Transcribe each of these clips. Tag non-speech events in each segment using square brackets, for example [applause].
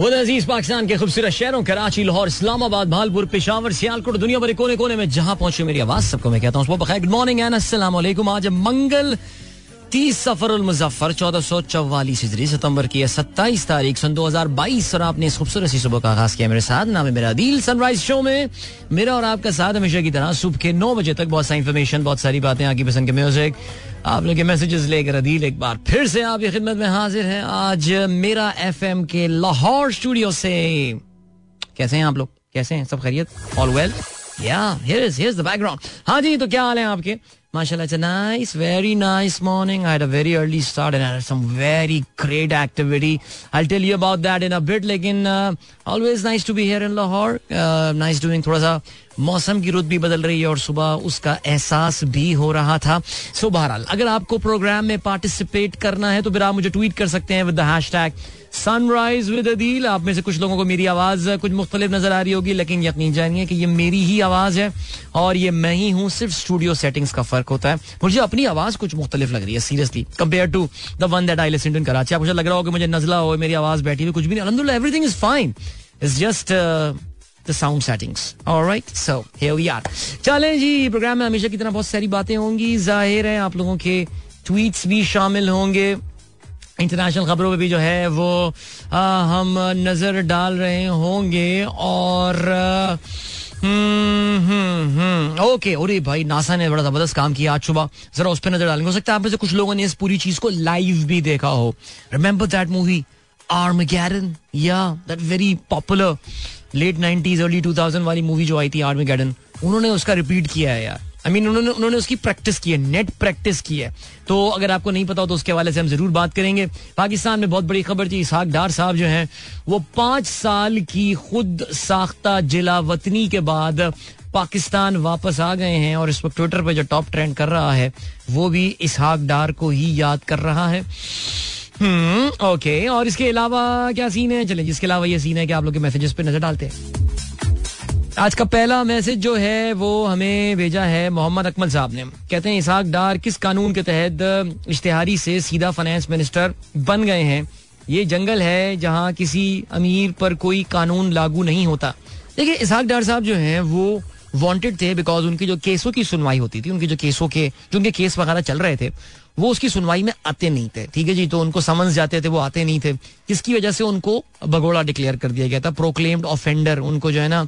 खुद अज़ीज़ पाकिस्तान के खूबसूरत शहरों, कराची, लाहौर, इस्लामाबाद, भालपुर, पेशावर, सियालकोट दुनिया भर कोने कोने में जहाँ पहुँचे मेरी आवाज़, सबको मैं कहता हूँ गुड मॉर्निंग एंड अस्सलाम आज मंगल तीस सफ़र मुजफ्फर, चौदह सौ चौवालीस हिजरी, सितंबर की सत्ताईस तारीख, सन दो हज़ार बाईस, और आपने इस खूबसूरत सुबह का आगाज़ किया मेरे साथ। नाम है मेरा दिल सनराइज शो में मेरा और आपका साथ हमेशा की तरह सुबह के नौ बजे तक बहुत सारी इन्फॉर्मेशन बहुत सारी बातें, आगे पसंद के म्यूज़िक आप लोग के मैसेजेस लेकर अदील एक बार फिर से आपकी खिदमत में हाजिर है। आज मेरा एफ़ एम के लाहौर स्टूडियो से। कैसे हैं आप लोग? कैसे हैं? सब खैरियत? All well yeah here is here the background हाँ जी तो क्या हाल है आपके? Mashallah, it's a nice, very nice morning. I had a very early start and I had some very great activity. I'll tell you about that in a bit. लेकिन uh, always nice to be here in Lahore. Uh, nice doing थोड़ा सा मौसम की रुत भी बदल रही है और सुबह उसका एहसास भी हो रहा था सो बहरहाल अगर आपको प्रोग्राम में पार्टिसिपेट करना है तो फिर आप मुझे ट्वीट कर सकते हैं with the hashtag sunrise with Adeel आप में से कुछ लोगों को मेरी आवाज़, कुछ मुख्तलिफ़ नज़र आ रही होगी, लेकिन यकीन जानिए कि ये मेरी ही आवाज़ है और ये मैं ही हूँ। सिर्फ़ स्टूडियो सेटिंग्स का फ़र्क होता है। मुझे अपनी आवाज़ कुछ मुख्तलिफ़ लग रही है seriously compare to the one that I listen Karachi मुझे लग रहा हो कि मुझे नजला हो, मेरी आवाज़ बैठी हुई, कुछ भी नहीं। अलहमदुल्ला everything is fine it's just sound settings alright so here we ji program में हमेशा की तरह बहुत सारी बातें होंगी, ज़ाहिर है, आप लोगों के ट्वीट्स भी शामिल होंगे। इंटरनेशनल खबरों पे भी जो है वो आ, हम नज़र डाल रहे होंगे और हम्म हम्म हम्म ओके अरे भाई नासा ने बड़ा ज़बरदस्त काम किया आज सुबह। जरा उस पर नज़र डालेंगे। हो सकता है आप में से कुछ लोगों ने इस पूरी चीज़ को लाइव भी देखा हो। रिमेंबर दैट मूवी आर्मगैडन या that very popular late nineties early two thousand वाली मूवी जो आई थी आर्मगैडन उन्होंने उसका रिपीट किया है यार। आई मीन उन्होंने उन्होंने उसकी प्रैक्टिस की है नेट प्रैक्टिस की है। तो अगर आपको नहीं पता हो तो उसके हवाले से हम ज़रूर बात करेंगे। पाकिस्तान में बहुत बड़ी खबर थी, इसहाक डार साहब जो हैं, वो पाँच साल की खुद साख्ता जिला वतनी के बाद पाकिस्तान वापस आ गए हैं और इस वक्त ट्विटर पर जो टॉप ट्रेंड कर रहा है, वो भी इसहाक डार को ही याद कर रहा है। हम्म ओके और इसके अलावा क्या सीन है? चले, जिसके अलावा ये सीन है कि आप लोग के मैसेजेस पे नज़र डालते हैं। आज का पहला मैसेज जो है, वो हमें भेजा है मोहम्मद अकमल साहब ने। कहते हैं, इसाक डार किस कानून के तहत इश्तेहारी से सीधा फाइनेंस मिनिस्टर बन गए हैं? ये जंगल है जहाँ किसी अमीर पर कोई कानून लागू नहीं होता। देखिए इसहाक डार साहब जो हैं, वो वांटेड थे बिकॉज़ उनकी जो केसों की सुनवाई होती थी, उनके जो केसों के, जो उनके केस वगैरह चल रहे थे वो उसकी सुनवाई में आते नहीं थे। ठीक है जी? तो उनको समझ जाते थे वो आते नहीं थे। किसकी वजह से उनको भगोड़ा डिक्लेयर कर दिया गया था? प्रोक्लेम्ड ऑफेंडर उनको जो है ना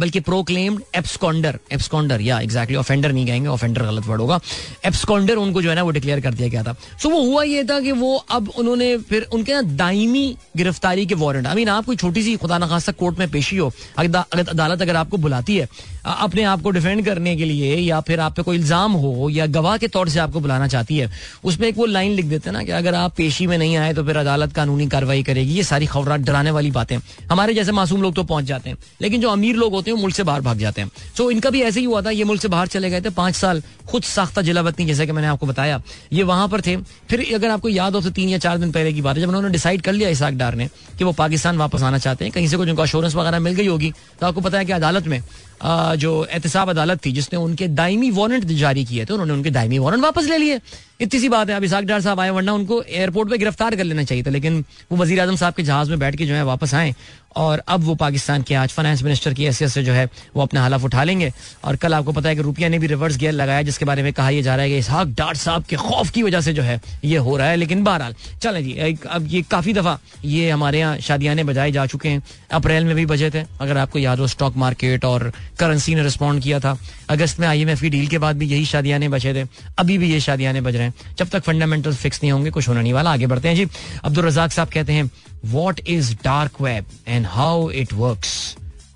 बल्कि प्रोक्लेम्ड एप्सकॉन्डर एप्सकॉन्डर या एग्जैक्टली ऑफेंडर नहीं कहेंगे ऑफेंडर गलत वर्ड होगा। एप्सकॉन्डर उनको जो है ना वो डिक्लेयर कर दिया गया था। सो so, वो हुआ ये था कि वो अब उन्होंने फिर उनके ना दायमी गिरफ्तारी के वारंट आई मीन आप कोई छोटी सी खुदा नखास्ता कोर्ट में पेशी हो अगर अदालत अगर आपको बुलाती है अपने आप को डिफेंड करने के लिए या फिर आप पे कोई इल्ज़ाम हो या गवाह के तौर से आपको बुलाना चाहती है, उसमें एक वो लाइन लिख देते हैं ना कि अगर आप पेशी में नहीं आए तो फिर अदालत कानूनी कार्रवाई करेगी। ये सारी खबर डराने वाली बातें हमारे जैसे मासूम लोग तो पहुँच जाते हैं, लेकिन जो अमीर लोग होते हैं मुल्क से बाहर भाग जाते हैं। सो इनका भी ऐसे ही हुआ था, ये मुल्क से बाहर चले गए थे पाँच साल खुद साख्ता जिला वतनी जैसे कि मैंने आपको बताया। ये वहाँ पर थे। फिर अगर आपको याद हो तो तीन या चार दिन पहले की बात है, जब उन्होंने डिसाइड कर लिया इसाक डार ने कि वो पाकिस्तान वापस आना चाहते हैं, कहीं से कुछ उनको अश्योरेंस वगैरह मिल गई होगी। तो आपको पता है कि अदालत में जो एहतसाब अदालत थी, जिसने उनके दायमी वारंट जारी किए थे, उन्होंने उनके दायमी वारंट वापस ले लिए। इतनी सी बात है अब इसाक डार साहब आए, वरना उनको एयरपोर्ट पे गिरफ़्तार कर लेना चाहिए था, लेकिन वो वज़ीर अजम साहब के जहाज़ में बैठ के जो है वापस आए, और अब वो पाकिस्तान के आज फाइनेंस मिनिस्टर की हैसियत से जो है वो अपना हलफ उठा लेंगे। और कल आपको पता है कि रुपया ने भी रिवर्स गियर लगाया, जिसके बारे में कहा यह जा रहा है कि इसहाक डार साहब के खौफ की वजह से जो है ये हो रहा है। लेकिन बहरहाल, चलें जी अब ये काफ़ी दफ़ा ये हमारे यहाँ शादियाने बजाए जा चुके हैं। अप्रैल में भी बजे थे, अगर आपको याद हो स्टॉक मार्केट और करेंसी ने रिस्पॉन्ड किया था। अगस्त में आई एम एफ़ की डील के बाद भी यही शादियाने बचे थे, अभी भी ये शादियाने बज रहे हैं। जब तक फंडामेंटल फिक्स नहीं होंगे, कुछ होना नहीं वाला। आगे बढ़ते हैं जी। अब्दुल रजाक साहब कहते हैं what is dark web and how it work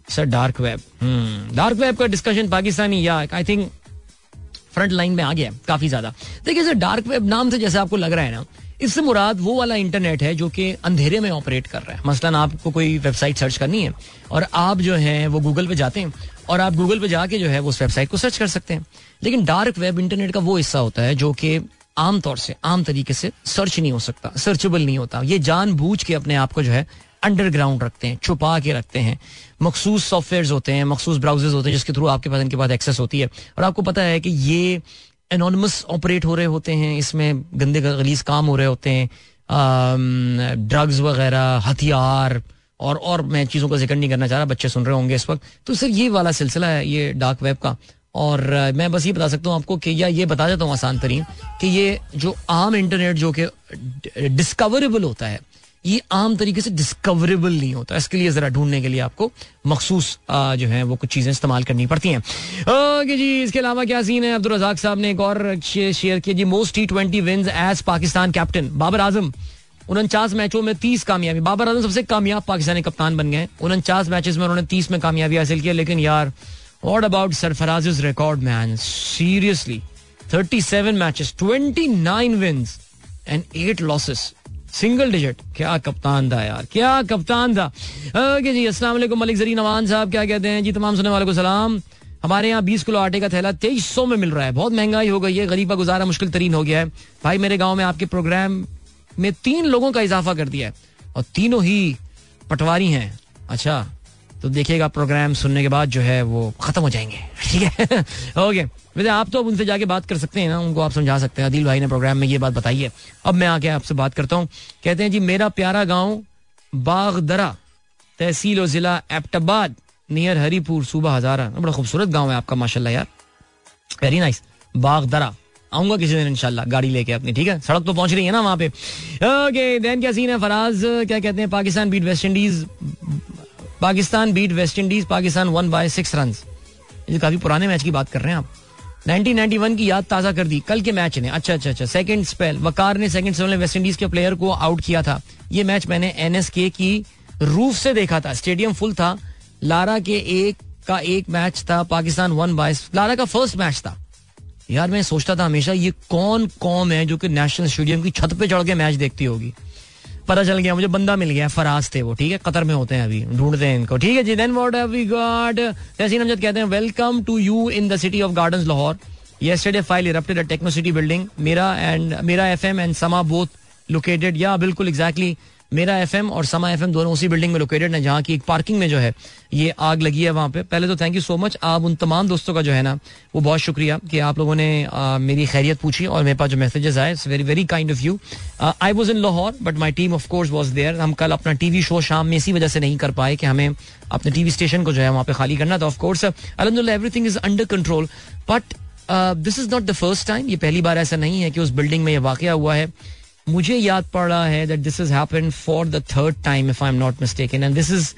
sir dark web dark web का discussion Pakistani, yeah I think front line में आ गया काफ़ी ज़्यादा। देखिए सर डार्क वेब नाम से जैसे आपको लग रहा है ना, इससे मुराद वो वाला इंटरनेट है जो कि अंधेरे में ऑपरेट कर रहा है। मसलन आपको कोई वेबसाइट सर्च करनी है, और आप जो है, वो गूगल पे जाते हैं, और आप गूगल पे जाके जो है वो उस वेबसाइट को सर्च कर सकते हैं। लेकिन डार्क वेब इंटरनेट का वो हिस्सा होता है जो कि आमतौर से, आम तरीके से सर्च नहीं हो सकता सर्चेबल नहीं होता। ये जान बूझ के अपने आप को जो है अंडरग्राउंड रखते हैं, छुपा के रखते हैं। मखसूस सॉफ्टवेयर होते हैं, मखसूस ब्राउजर्स होते हैं, जिसके थ्रू आपके पास, इनके पास एक्सेस होती है। और आपको पता है कि ये एनोनमस ऑपरेट हो रहे होते हैं, इसमें गंदे गलीस काम हो रहे होते हैं। ड्रग्स वगैरह, हथियार, और और मैं चीज़ों का ज़िक्र नहीं करना चाह रहा, बच्चे सुन रहे होंगे इस वक्त। तो सर ये वाला सिलसिला है, ये डार्क वेब का। और मैं बस ये बता सकता हूँ आपको कि या ये बता देता हूँ आसान तरीन कि ये जो आम इंटरनेट जो कि डिस्कवरेबल होता है, ये आम तरीके से डिस्कवरेबल नहीं होता। इसके लिए जरा ढूँढने के लिए आपको मखसूस जो है वो कुछ चीज़ें इस्तेमाल करनी पड़ती हैं। ओके जी, इसके अलावा क्या सीन है? अब्दुल रजाक साहब ने एक और शेयर किया जी most T twenty win as Pakistan captain Babar Azam, उनचास मैचों में तीस कामयाबी। बाबर आज़म सबसे कामयाब पाकिस्तानी कप्तान बन गए उनचास मैचेस में उन्होंने तीस में कामयाबी हासिल किया लेकिन यार what about Sarfaraz record man seriously thirty seven matches twenty nine win and eight losses single digit क्या कप्तान था यार? क्या कप्तान था? ओके जी, अस्सलाम वालेकुम, मलिक जरी नवान साहब, क्या कहते हैं? जी, तमाम सुनने वाले को सलाम। हमारे यहाँ बीस किलो आटे का थैला तेईस सौ में मिल रहा है। बहुत महँगाई हो गई है, गरीबा गुजारा मुश्किल तरीन हो गया है। भाई, मेरे गाँव में आपके प्रोग्राम में तीन लोगों का इजाफा कर दिया है। और तीनों ही पटवारी हैं। अच्छा तो देखिएगा प्रोग्राम सुनने के बाद जो है वो खत्म हो जाएँगे। [laughs] ठीक है? ओके वैसे आप तो उनसे जाके बात कर सकते हैं ना, उनको आप समझा सकते हैं। अदिल भाई ने प्रोग्राम में ये बात बताई है। अब मैं आके आपसे बात करता हूँ। कहते हैं, जी, मेरा प्यारा गाँव बागदरा तहसील और जिला एप्टाबाद नियर हरीपुर सूबा हजारा। बड़ा खूबसूरत गाँव है आपका, माशाल्लाह यार। वेरी नाइस बागदरा। आऊँगा किसी दिन, इंशाल्लाह। गाड़ी लेके अपनी, ठीक है? सड़क तो पहुँच रही है ना वहाँ पे। ओके देन क्या सीन है? फराज, क्या कहते हैं? Pakistan beat West Indies Pakistan beat West Indies, Pakistan won by six run ये काफ़ी पुराने मैच की बात कर रहे हैं आप। 1991 की याद ताज़ा कर दी। कल के मैच ने। अच्छा अच्छा अच्छा। सेकंड स्पेल वकार ने सेकंड स्पेल में वेस्ट इंडीज के प्लेयर को आउट किया था। ये मैच मैंने एनएसके की रूफ से देखा था। स्टेडियम फुल था। लारा के एक का एक मैच था। पाकिस्तान वन बाय लारा का फ़र्स्ट मैच था। यार, मैं सोचता था हमेशा, ये कौन कौम है जो कि नेशनल स्टेडियम की छत पे चढ़ के मैच देखती होगी? पता चल गया मुझे बंदा मिल गया फराज थे वो ठीक है? कतर में होते हैं अभी ढूंढते हैं इनको ठीक है जी? Then have we got Tehseen Amjad कहते हैं welcome to you in the city of garden Lahore yesterday fire erupted at techno city building मेरा एंड मेरा FM and Samaa both located yeah बिल्कुल एग्जैक्टली exactly, मेरा FM और समा F दोनों उसी बिल्डिंग में लोकेटेड है जहाँ की एक पार्किंग में जो है ये आग लगी है वहाँ पे। पहले तो थैंक यू सो मच आप उन तमाम दोस्तों का जो है ना वो बहुत शुक्रिया कि आप लोगों ने आ, मेरी खैरियत पूछी और मेरे पास जो मैसेजेस आए very very kind of you I was in Lahore but my team of course was there हम कल अपना टीवी शो शाम में इसी वजह से नहीं कर पाए कि हमें अपने टीवी स्टेशन को जो है वहाँ पे खाली करना था ऑफकोर्स अलहमदिल्ला everything is under control but this is not the first time ये पहली बार ऐसा नहीं है कि उस बिल्डिंग में ये वाक़ हुआ है। मुझे याद पड़ रहा है that this is happen for the third time if I am not mistaken and this is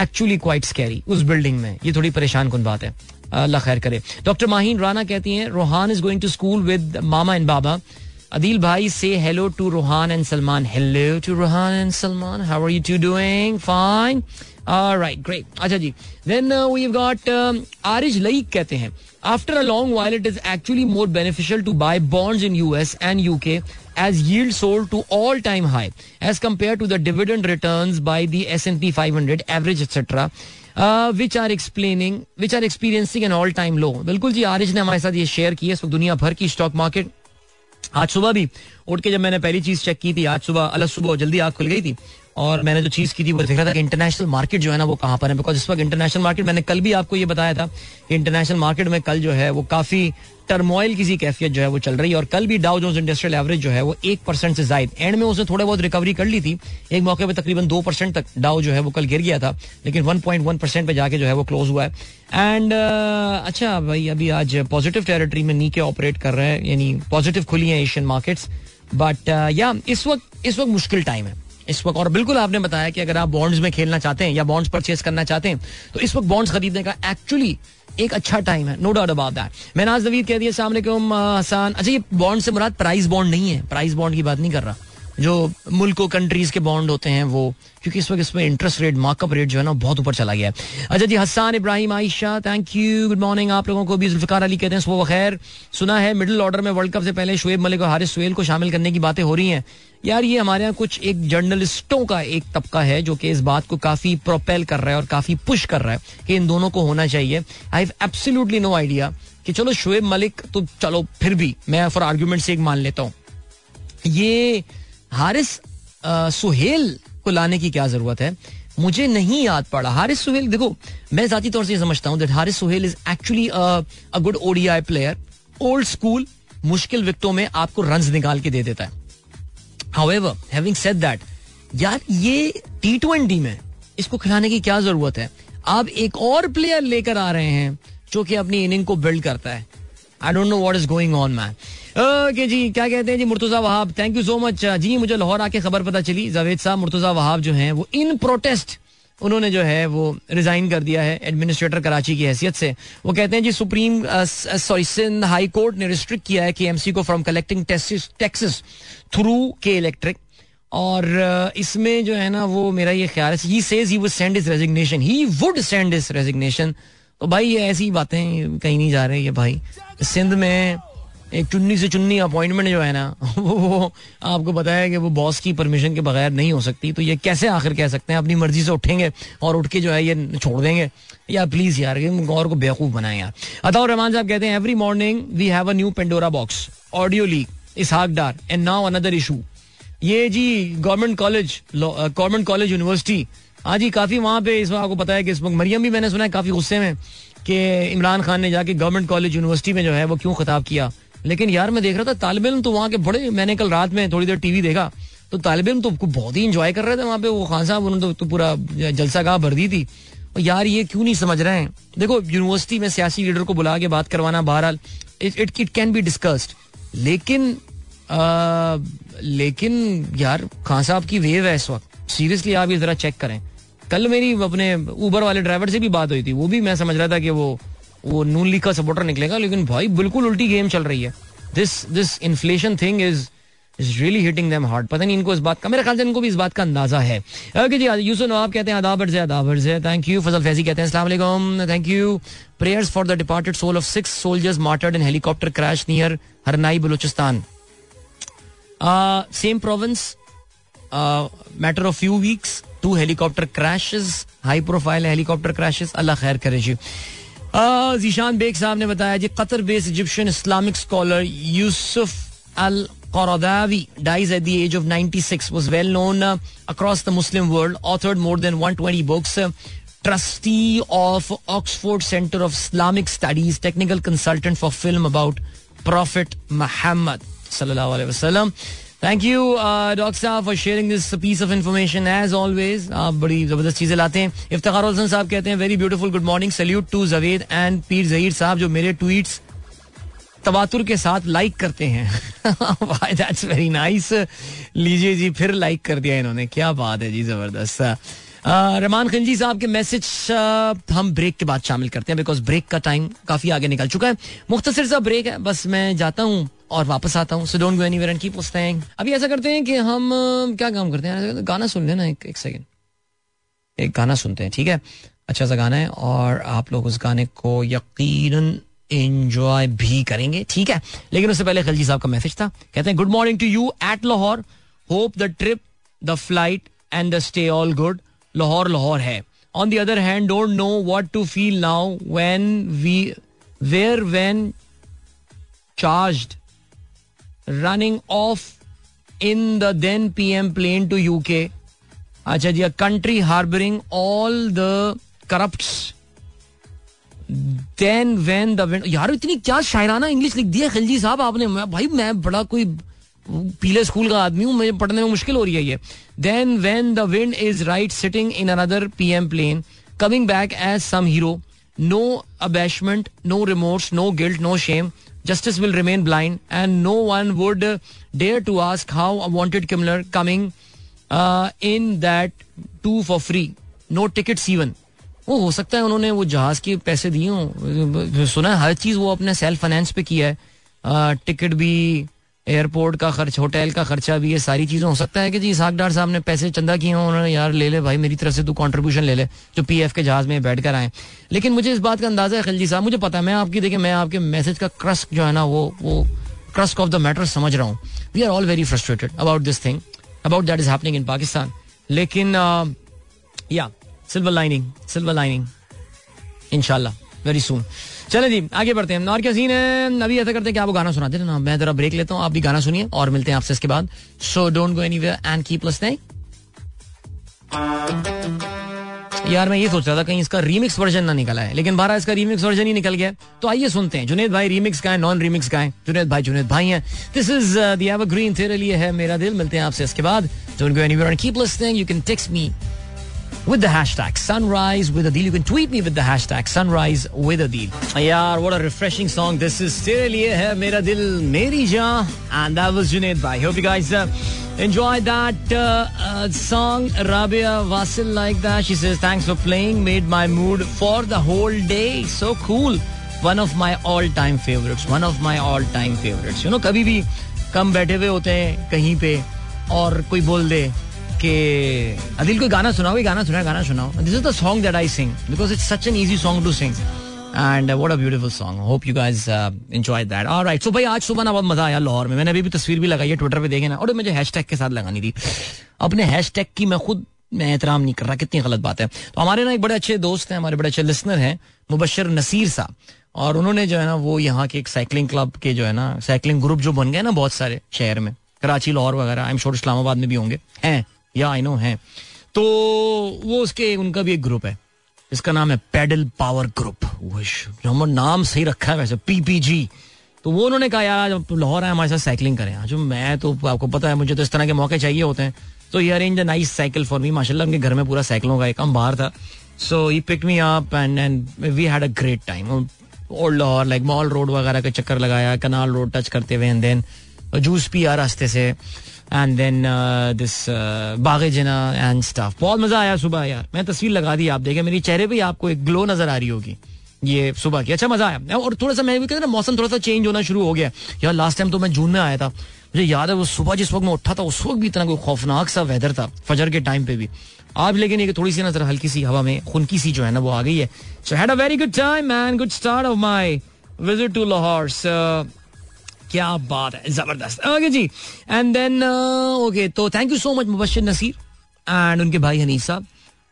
actually quite scary उस बिल्डिंग में। ये थोड़ी परेशान कन बात है। अल्लाह खैर करे। डॉक्टर माहीन राना कहती हैं, Rohan is going to school with mama and baba. Adeel भाई से hello to Rohan and Salman. Hello to Rohan and Salman. How are you two doing fine right great अच्छा जी। Then we have got Areej Laeeq कहते हैं। After a long while it is actually more beneficial to buy bonds in US and UK as yield sold to all time high as compared to the dividend returns by the S&P 500 average etc uh, which are explaining which are experiencing an all time low बिल्कुल जी आरिज ने हमारे साथ ये share किया है दुनिया भर की स्टॉक मार्केट आज सुबह भी उठ के जब मैंने पहली चीज़ चेक की थी आज सुबह अलग सुबह जल्दी आग खुल गई थी और मैंने जो चीज़ की थी वो देख रहा था कि इंटरनेशनल मार्केट जो है ना वो कहाँ पर है? बिकॉज़ इस वक्त इंटरनेशनल मार्केट मैंने कल भी आपको ये बताया था कि इंटरनेशनल मार्केट में कल जो है वो काफ़ी टर्मोइल की कैफियत जो है वो चल रही है। और कल भी डाउ जोन्स इंडस्ट्रियल एवरेज जो है वो एक परसेंट से जायद। एंड में उसने थोड़े बहुत रिकवरी कर ली थी। एक मौके पर तकरीबन दो परसेंट तक डाउ जो है वो कल गिर गया था। लेकिन वन पॉइंट वन परसेंट पे जाके जो है वो क्लोज हुआ है। एंड uh, अच्छा भाई अभी आज पॉजिटिव टेरिटरी में नीचे ऑपरेट कर रहे हैं यानी पॉजिटिव खुली है एशियन मार्केट्स बट या इस वक्त इस वक्त मुश्किल टाइम है। इस वक्त। और बिल्कुल आपने बताया कि अगर आप बॉन्ड्स में खेलना चाहते हैं या बॉन्ड्स परचेज करना चाहते हैं तो इस वक्त बॉन्ड्स खरीदने का एक्चुअली एक अच्छा टाइम है नो डाउट अबाउट दैट मैं नाज नवीद कह दिया सामने हसान. अच्छा ये बॉन्ड से मुराद प्राइस बॉन्ड नहीं है। प्राइस बॉन्ड की बात नहीं कर रहा। जो मुल्क कंट्रीज़ के बॉन्ड होते हैं वो, क्योंकि इस वक्त इसमें इंटरेस्ट रेट मार्कअप रेट जो है ना, बहुत ऊपर चला गया है। अच्छा जी Hassan Ibrahim, Ayesha thank you good morning आप लोगों को भी जुल्फिकार अली कहते हैं, सुबह खैर सुना है मिडिल ऑर्डर में वर्ल्ड कप से पहले शुएब मलिक और हारिस सुहेल को शामिल करने की बातें हो रही हैं। यार, ये हमारे यहाँ कुछ एक जर्नलिस्टों का एक तबका है, जो कि इस बात को काफ़ी प्रोपेल कर रहा है और काफ़ी पुश कर रहा है कि इन दोनों को होना चाहिए। I have absolutely no idea कि चलो, शुएब मलिक तो चलो, फिर भी मैं फॉर आर्ग्यूमेंट से एक मान लेता हूँ। ये हारिस सुहेल को लाने की क्या ज़रूरत है? मुझे नहीं याद पड़ा। हारिस सुहेल, देखो, मैं जाती तौर से समझता हूँ that Haris Sohail is actually a good ODI player old school मुश्किल विकटों में आपको रन निकाल के दे देता है। हाउएवर हैविंग सेड दैट यार, ये टी ट्वेंटी में इसको खिलाने की क्या ज़रूरत है? आप एक और प्लेयर लेकर आ रहे हैं जो कि अपनी इनिंग को बिल्ड करता है। I don't know what is going on man okay जी, क्या कहते हैं जी, Murtaza Wahab thank you so much जी, मुझे लाहौर आके खबर पता चली, जावेद साहब, मुर्तुजा वहाब जो हैं, वो इन प्रोटेस्ट उन्होंने जो है, वो रिजाइन कर दिया है एडमिनिस्ट्रेटर कराची की हैसियत से। वो कहते हैं जी, supreme sorry, Sindh high court ने रिस्ट्रिक्ट किया है कि एमसी को from collecting taxes through K electric और इसमें जो है ना, वो मेरा ये ख्याल है he says he would send his resignation he would send his resignation तो भाई ये ऐसी बातें कहीं नहीं जा रही है भाई। सिंध में एक चुन्नी से चुन्नी अपॉइंटमेंट जो है ना [laughs] वो, वो आपको बताया कि वो बॉस की परमिशन के बगैर नहीं हो सकती। तो ये कैसे आखिर कह सकते हैं? अपनी मर्ज़ी से उठेंगे और उठ के जो है ये छोड़ देंगे। या प्लीज़ यार गौर को बेवकूफ़ बनाए यार। अताउ रहमान साहब कहते हैं every morning we have a new Pandora box audio leak Ishaq Dar and now another issue ये जी government college government college university हाँ जी काफ़ी वहाँ पे इस वक्त आपको पता है कि इस वक्त मरियम भी मैंने सुना है काफ़ी गुस्से में कि इमरान खान ने जाके गवर्नमेंट कॉलेज यूनिवर्सिटी में जो है वो क्यों खिताब किया। लेकिन यार मैं देख रहा था तालब इम तो वहाँ के बड़े मैंने कल रात में थोड़ी देर टीवी देखा तो तालब इम तो बहुत ही इंजॉय कर रहे थे वहाँ पे वो खान साहब उन्होंने तो, तो पूरा जलसा गाह भर दी थी। और यार ये क्यों नहीं समझ रहे हैं? देखो यूनिवर्सिटी में सियासी लीडर को बुला के बात करवाना बहरहाल it it can be discussed लेकिन लेकिन यार खान साहब की वेव है इस वक्त। सीरियसली आप ये जरा चेक करें। कल मेरी अपने ऊबर वाले ड्राइवर से भी बात हुई थी। वो भी मैं समझ रहा था कि वो वो नून लीग का सपोर्टर निकलेगा, लेकिन भाई, बिल्कुल उल्टी गेम चल रही है। This this inflation thing is is really hitting them hard पता नहीं इनको इस बात का, मेरे ख्याल से इनको भी इस बात का अंदाज़ा है। ओके जी यूसुफ नवाब कहते हैं अदाबर से अदाबर से थैंक यू फजल फैजी कहते हैं अस्सलाम thank you prayers for the departed soul of six soldiers martyred in helicopter crash near Harnai Balochistan same province matter of few weeks two helicopter crashes high profile helicopter crashes Allah खैर करे जी जीशान बेग साहब ने बताया जी Qatar based Egyptian Islamic scholar Yusuf al Qaradawi dies at the age of 96 was well known uh, across the Muslim world authored more than 120 books uh, trustee of Oxford Center of Islamic Studies technical consultant for film about Prophet Muhammad sallallahu alaihi wasallam Thank you doctor साहब for sharing this piece of information as always आप बड़ी ज़बरदस्त चीज़ें लाते हैं। इफ्तार हसन साहब कहते हैं very beautiful good morning salute to Javed and Peer Zaheer साहब, जो मेरे ट्वीट्स तबातुर के साथ लाइक करते हैं. दैट्स वेरी नाइस लीजिए जी, फिर लाइक कर दिया इन्होंने। क्या बात है जी, ज़बरदस्त। रमान खंजी साहब के मैसेज हम ब्रेक के बाद शामिल करते हैं बिकॉज़ ब्रेक का टाइम काफ़ी आगे निकल चुका है। मुख्तसर सा ब्रेक है, बस मैं जाता हूँ। और वापस आता हूँ। So don't go anywhere and keep listening अभी ऐसा करते हैं कि हम क्या काम करते हैं? गाना सुन लेना एक एक सेकंड एक गाना सुनते हैं, ठीक है? अच्छा सा गाना है और आप लोग उस गाने को यकीनन एंजॉय भी करेंगे, ठीक है? लेकिन उससे पहले खलजी साहब का मैसेज था। कहते हैं good morning to you at Lahore hope the trip the flight and the stay all good Lahore Lahore है. On the other hand don't know what to feel now when we were when charged running off in the then PM plane to UK अच्छा जी country harbouring all the corrupt then when the यार इतनी क्या शायराना English लिख दिया खिलजी साहब आपने मैं भाई मैं बड़ा कोई पीले स्कूल का आदमी हूँ मुझे पढ़ने में मुश्किल हो रही है ये then when the wind is right sitting in another PM plane coming back as some hero no abashment no remorse no guilt no shame justice will remain blind and no one would dare to ask how a wanted criminal coming uh, in that too for free no tickets even वो हो सकता है उन्होंने वो जहाज के पैसे दिए हो सुना है हर चीज वो अपने सेल्फ फाइनेंस पे किया है टिकट भी एयरपोर्ट का खर्च, होटल का खर्चा भी, ये सारी चीज़ें हो सकता है कि जी इसाक डार साहब ने पैसे चंदा किए हैं, उन्होंने, यार, ले ले भाई, मेरी तरफ़ से तू कंट्रीब्यूशन ले ले, जो पीएफ के जहाज़ में बैठ कर आए। लेकिन मुझे इस बात का अंदाज़ा है, खिलजी साहब, मुझे पता है, मैं आपकी, देखिए, मैं आपके मैसेज का क्रस्क जो है ना, वो वो क्रस्ट ऑफ़ द मैटर समझ रहा हूँ। We are all very frustrated about this thing about that is happening in Pakistan लेकिन yeah silver lining silver lining इनशाला वेरी सुन चले जी, आगे बढ़ते हैं। और क्या सीन है? अभी ऐसा करते हैं कि आपको गाना सुनाते हैं ना मैं जरा ब्रेक लेता हूँ, आप भी गाना सुनिए और मिलते हैं आपसे इसके बाद। So don't go anywhere and keep listening यार, मैं ये सोच रहा था, कहीं इसका रीमिक्स वर्जन ना निकला है। लेकिन बारह इसका रीमिक्स वर्जन ही निकल गया। तो आइए सुनते हैं। जुनेद भाई रीमिक्स का है नॉन रीमिक्स का है। जुनेद भाई जुनेद भाई हैं। दिस इज़ द एवरग्रीन तेरे लिए है मेरा दिल। मिलते हैं आपसे इसके बाद। Don't go anywhere and keep listening you can text me with the hashtag sunrise with a deal you can tweet me with the hashtag sunrise with a deal yaar what a refreshing song this is tere liye hai mera dil meri jaan and that was Junaid bhai hope you guys uh, Enjoy that uh, uh, song, Rabia Vasil, like that. She says, Thanks for playing, made my mood for the whole day. So cool. One of my all time favorites. One of my all time favorites. You know, कभी भी कम बैठे हुए होते हैं कहीं पे और कोई बोल दे कि अदिल, कोई गाना सुनाओ, कोई गाना सुना गाना सुनाओ। This is the song that I sing because it's such an easy song to sing and what a beautiful song hope you guys enjoy that alright so भाई, आज सुबह ना बहुत मज़ा आया लाहौर में। मैंने अभी भी तस्वीर भी लगाई है ट्विटर पे देखे ना। और मुझे हैशटैग के साथ लगानी थी। अपने हैशटैग की मैं खुद, मैं एहतराम नहीं कर रहा, कितनी गलत बात है। तो हमारे ना एक बड़े अच्छे दोस्त हैं, हमारे बड़े अच्छे लिसनर हैं, मुबशर नसीर साहब। और उन्होंने जो है ना, वो यहाँ के एक साइकिलिंग क्लब के जो है ना साइकिलिंग ग्रुप जो बन गए ना बहुत सारे शहर में, कराची, लाहौर वगैरह आई एम श्योर इस्लामाबाद में भी होंगे। हैं। या आई नो हैं। तो वो उसके, उनका भी एक ग्रुप है। इसका नाम है पेडल पावर ग्रुप नाम सही रखा है वैसे पीपीजी तो वो उन्होंने कहा, यार लाहौर है हमारे साथ साइकिलिंग करें। आज मैं तो आपको पता है, मुझे तो इस तरह के मौके चाहिए होते हैं। तो ये arrange a nice cycle for me माशाल्लाह, उनके घर में पूरा साइकिलों का एक हम बाहर था। So he pick me up and and we had a great time old Lahore like mall road वगैरह का चक्कर लगाया कनाल रोड टच करते हुए एंड देन जूस पिया रास्ते से। एंड देन दिस बागे जना एंड स्टाफ बहुत मज़ा आया सुबह यार। मैं तस्वीर लगा दी, आप देखे। मेरे चेहरे पे आपको एक ग्लो नज़र आ रही होगी। ये सुबह की। अच्छा मज़ा आया। और थोड़ा सा मैं भी कहता ना, मौसम थोड़ा सा चेंज होना शुरू हो गया। यार लास्ट टाइम तो मैं जून में आया था। मुझे याद है, वो सुबह जिस वक्त मैं उठा था, उस वक्त भी इतना कोई खौफनाक सा वेदर था, फजर के टाइम पे भी। आज लेकिन एक थोड़ी सी नज़र हल्की सी हवा में खुनकी सी जो है ना, वो आ गई है। So had a very good time man good start of my visit to Lahore क्या बात है ज़बरदस्त। ओके जी एंड देन ओके तो thank you so much Mubashir Naseer and उनके भाई हनीफ साहब।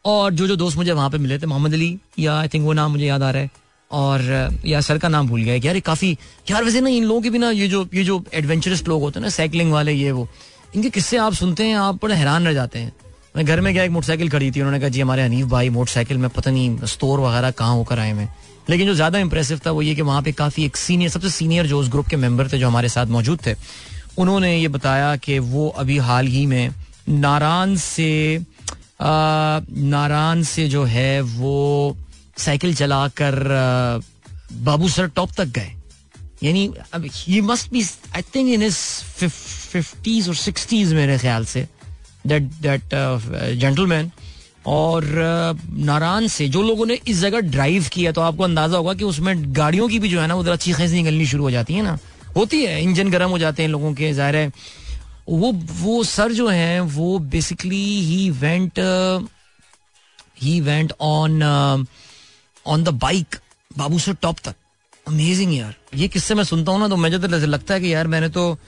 और जो जो दोस्त मुझे वहाँ पे मिले थे मोहम्मद अली या आई थिंक वो नाम मुझे याद आ रहा है। और uh, या सर का नाम भूल गया यार काफ़ी यार वैसे ना इन लोगों के भी ना ये जो ये जो एडवेंचरस लोग होते हैं ना साइकिलिंग वाले ये वो इनके किस्से आप सुनते हैं आप बड़े हैरान रह जाते हैं। मैं घर में क्या एक मोटरसाइकिल खड़ी थी उन्होंने कहा जी हमारे हनीफ भाई मोटरसाइकिल में पता नहीं स्टोर वगैरह कहाँ होकर आए हैं। लेकिन जो ज़्यादा इंप्रेसिव था वो ये कि वहाँ पे काफ़ी एक सीनियर सबसे सीनियर जो उस ग्रुप के मेंबर थे जो हमारे साथ मौजूद थे, उन्होंने ये बताया कि वो अभी हाल ही में नारान से नारान से जो है वो साइकिल चलाकर बाबू सर टॉप तक गए। यानी अब he must be I think in fifties और सिक्सटीज मेरे ख्याल से दैट दैट जेंटलमैन और नारान से, जो लोगों ने इस जगह ड्राइव किया तो आपको अंदाज़ा होगा कि उसमें गाड़ियों की भी जो है ना, उधर अच्छी खासी निकलनी शुरू हो जाती है ना। होती है, इंजन गर्म हो जाते हैं लोगों के, ज़ाहिर है। वो वो सर जो है, वो basically he went he went on on the bike Babusar top तक। अमेजिंग यार। ये किससे मैं सुनता हूँ ना तो मुझे तो लगता है कि यार मैंने तो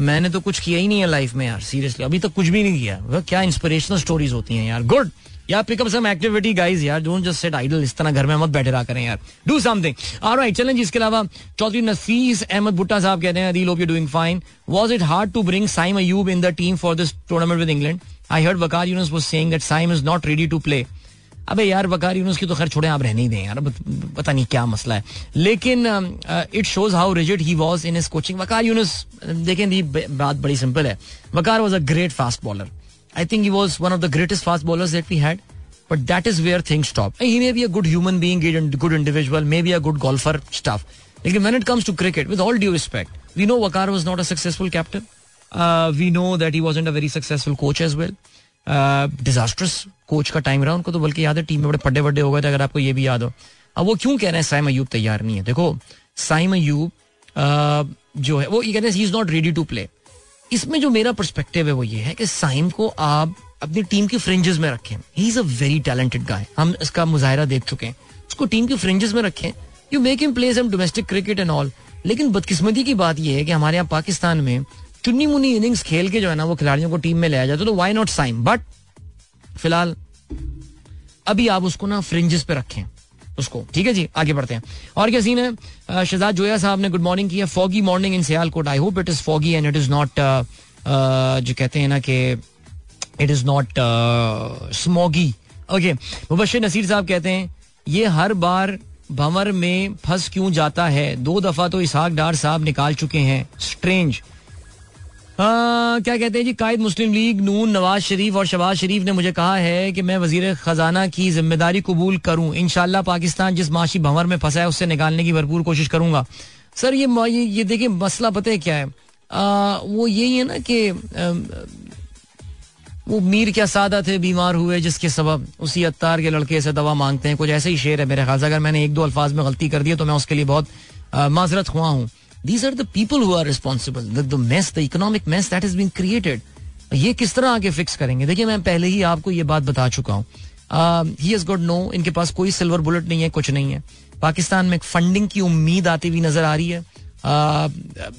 मैंने तो कुछ किया ही नहीं है लाइफ में यार सीरियसली अभी तक कुछ भी नहीं किया। क्या इंस्पिरेशनल स्टोरीज होती हैं यार। Good yeah pickup some activity guys यार डोंट जस्ट सेट आइडल इस तरह घर में मत बैठे रहा करें यार. डू समथिंग ऑलराइट चलें जिसके अलावा चौधरी नफीस अहमद भुट्टा साहब कहते हैं Adeel hope you doing fine was it hard to bring Saim Ayub in the team for this tournament with England I heard Waqar Younis was saying that Saim is not ready to play अबे यार वकार यूनुस की तो खैर छोड़े आप रहने ही दें यार. पता नहीं क्या मसला है. लेकिन it shows how rigid he was in his coaching Waqar Younis देखें दी बात बड़ी सिंपल है. Waqar was a great fast bowler I think he was one of the greatest fast bowlers that we had but that is where things stop. He may be a good human being, good individual, maybe a good golfer, stuff. Like when it comes to cricket, with all due respect, we know Wakar was not a successful captain. Uh, we know that he wasn't a very successful coach as well. Disastrous uh, coach का time रहा उनको तो बल्कि याद है team में बड़े पड्डे वड्डे हो गए थे अगर आपको ये भी याद हो अब वो क्यों कह रहे हैं साइम अयूब तैयार नहीं है देखो साइम अयूब uh, जो है वो ये कहते हैं he is not ready to play इसमें जो मेरा परस्पेक्टिव है वो ये है कि साइम को आप अपनी टीम की फ्रिंजेस में रखें। He is a very talented guy हम इसका मुजाहरा देख चुके हैं। उसको टीम की फ्रिंजेस में रखें। You make him play some domestic cricket and all लेकिन बदकिस्मती की बात यह है कि हमारे यहाँ पाकिस्तान में चुन्नी मुन्नी इनिंग्स खेल के जो है ना, वो खिलाड़ियों को टीम में ले जाए तो वाई नॉट साइम? बट फ़िलहाल, अभी आप उसको ना फ्रिंजेस पे रखें। उसको। ठीक है जी, आगे बढ़ते हैं। और क्या सीन है? शहजाद जोया साहब ने गुड मॉर्निंग किया foggy morning in Sialkot I hope it is foggy and it is not जो कहते हैं ना कि it is not smoggy okay Mubashar Naseer sahab कहते हैं, ये हर बार भंवर में फंस क्यों जाता है? दो दफ़ा तो इसहाक डार साहब निकाल चुके हैं। स्ट्रेंज क्या कहते हैं जी? कायद मुस्लिम लीग नून नवाज़ शरीफ और शबाज शरीफ ने मुझे कहा है कि मैं वज़ीर खजाना की ज़िम्मेदारी कबूल करूँ। इनशाला पाकिस्तान जिस माशी भंवर में फंसा है उससे निकालने की भरपूर कोशिश करूँगा। सर ये ये, ये देखिए मसला पता है क्या है? आ, वो यही है ना कि वो मीर क्या सादा थे बीमार हुए जिसके सबब उसी अत्तार के लड़के से दवा मांगते हैं। कुछ ऐसे ही शेर है मेरे ख्याल अगर मैंने एक दो अल्फाज में गलती कर दी तो मैं उसके लिए बहुत माजरत हुआ हूँ। These are the people who are responsible mess the economic mess that is been created ये किस तरह आके फिक्स करेंगे? देखिए, मैं पहले ही आपको ये बात बता चुका हूँ। ही हैज़ गॉट नो इनके पास कोई सिल्वर बुलेट नहीं है, कुछ नहीं है। पाकिस्तान में फंडिंग की उम्मीद आती हुई नज़र आ रही है।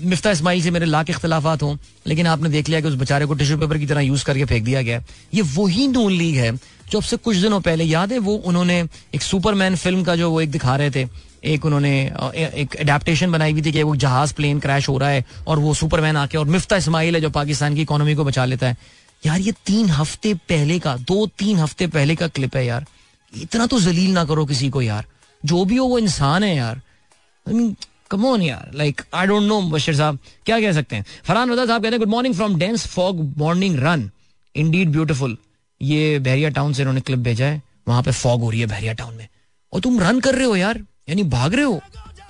मिफ्ता इस्माइल से मेरे लाख इख्तलाफात हों, लेकिन आपने देख लिया कि उस बेचारे को टिश्यू पेपर की तरह यूज़ करके फेंक दिया गया। ये वही नून लीग है, जो अब से कुछ दिनों पहले, याद है वो, उन्होंने एक सुपरमैन फ़िल्म का जो वो एक दिखा रहे थे एक उन्होंने एक अडेप्टेशन बनाई हुई थी कि वो जहाज़ प्लेन क्रैश हो रहा है और वो सुपरमैन आके और मिफ्ता इस्माइल है जो पाकिस्तान की इकोनॉमी को बचा लेता है। यार, ये तीन हफ़्ते पहले का, दो तीन हफ़्ते पहले का क्लिप है यार। इतना तो जलील ना करो किसी को यार। जो भी हो, वो इंसान है यार। कम ऑन यार। Like I don't know Bashir sahab, क्या कह सकते हैं? फरहान रजा साहब कहते हैं good morning from dense fog morning run indeed beautiful ये बहरिया टाउन से इन्होंने क्लिप भेजा है। वहाँ पे फॉग हो रही है बहरिया टाउन में। और तुम रन कर रहे हो यार। यानी भाग रहे हो?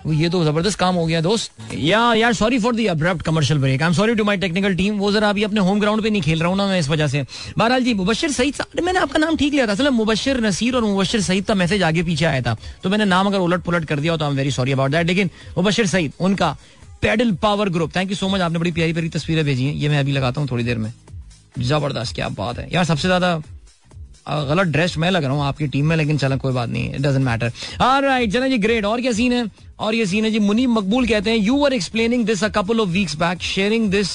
ये तो ज़बरदस्त काम हो गया दोस्त। या, यार sorry for the abrupt commercial break I am sorry to my technical team वो जरा अभी अपने होम ग्राउंड पे नहीं खेल रहा हूँ ना मैं इस वजह से। बहरहाल जी, मुबशर सईद मैंने आपका नाम ठीक लिया था। असल मुबशर नसीर और मुबशर सईद का मैसेज आगे पीछे आया था। तो मैंने नाम अगर उलट पुलट कर दिया तो I am very sorry about that लेकिन मुबशर सईद, उनका pedal power group thank you so much आपने बड़ी प्यारी प्यारी तस्वीरें भेजी हैं। ये मैं अभी लगाता हूँ थोड़ी देर में। ज़बरदस्त, क्या बात है। यार, सबसे ज़्यादा गलत ड्रेस मैं लग रहा हूँ आपकी टीम में, लेकिन चलो, कोई बात नहीं डजेंट मैटर राइट चलो जी ग्रेट और क्या सीन है? और ये सीन है जी, मुनीम मकबूल कहते हैं you are explaining this a couple of weeks back sharing this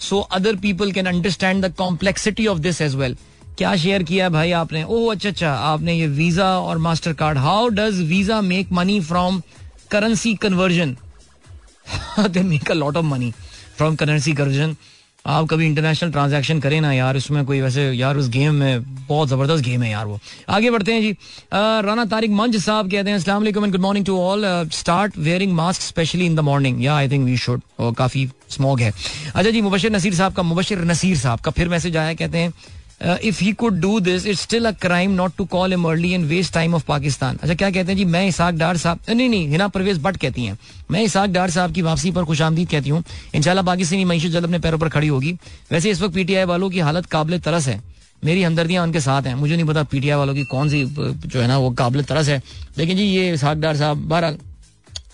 so other people can understand the complexity of this as well क्या शेयर किया है भाई आपने? ओह अच्छा अच्छा आपने ये वीज़ा और Mastercard how does Visa make money from currency conversion they make a lot of money from currency conversion आप कभी इंटरनेशनल ट्रांजैक्शन करें ना यार, उसमें कोई वैसे यार उस गेम में बहुत ज़बरदस्त गेम है यार वो। आगे बढ़ते हैं जी। राना तारिक मंज साहब कहते हैं and good morning to all start wearing mask specially in the morning yeah I think we should काफ़ी स्मॉग है। अच्छा जी, मुबशर नसीर साहब का, मुबशर नसीर साहब का फिर मैसेज आया, कहते हैं if he could do this it's still a crime not to call em early and waste time of Pakistan अच्छा क्या कहते हैं जी? मैं इसाक डार साहब नहीं नहीं, हिना परवेज बट कहती हैं। मैं इसाक डार साहब की वापसी पर खुश आमदीद कहती हूँ। इंशाल्लाह पाकिस्तानी मीशत जल्द अपने पैरों पर खड़ी होगी। वैसे इस वक्त पीटीआई वालों की हालत काबिल तरस है। मेरी हमदर्दियाँ उनके साथ हैं। मुझे नहीं पता पीटीआई वालों की कौन सी जो है ना, वो काबिल तरस है। लेकिन जी, ये इसाक डार साहब, बहरहाल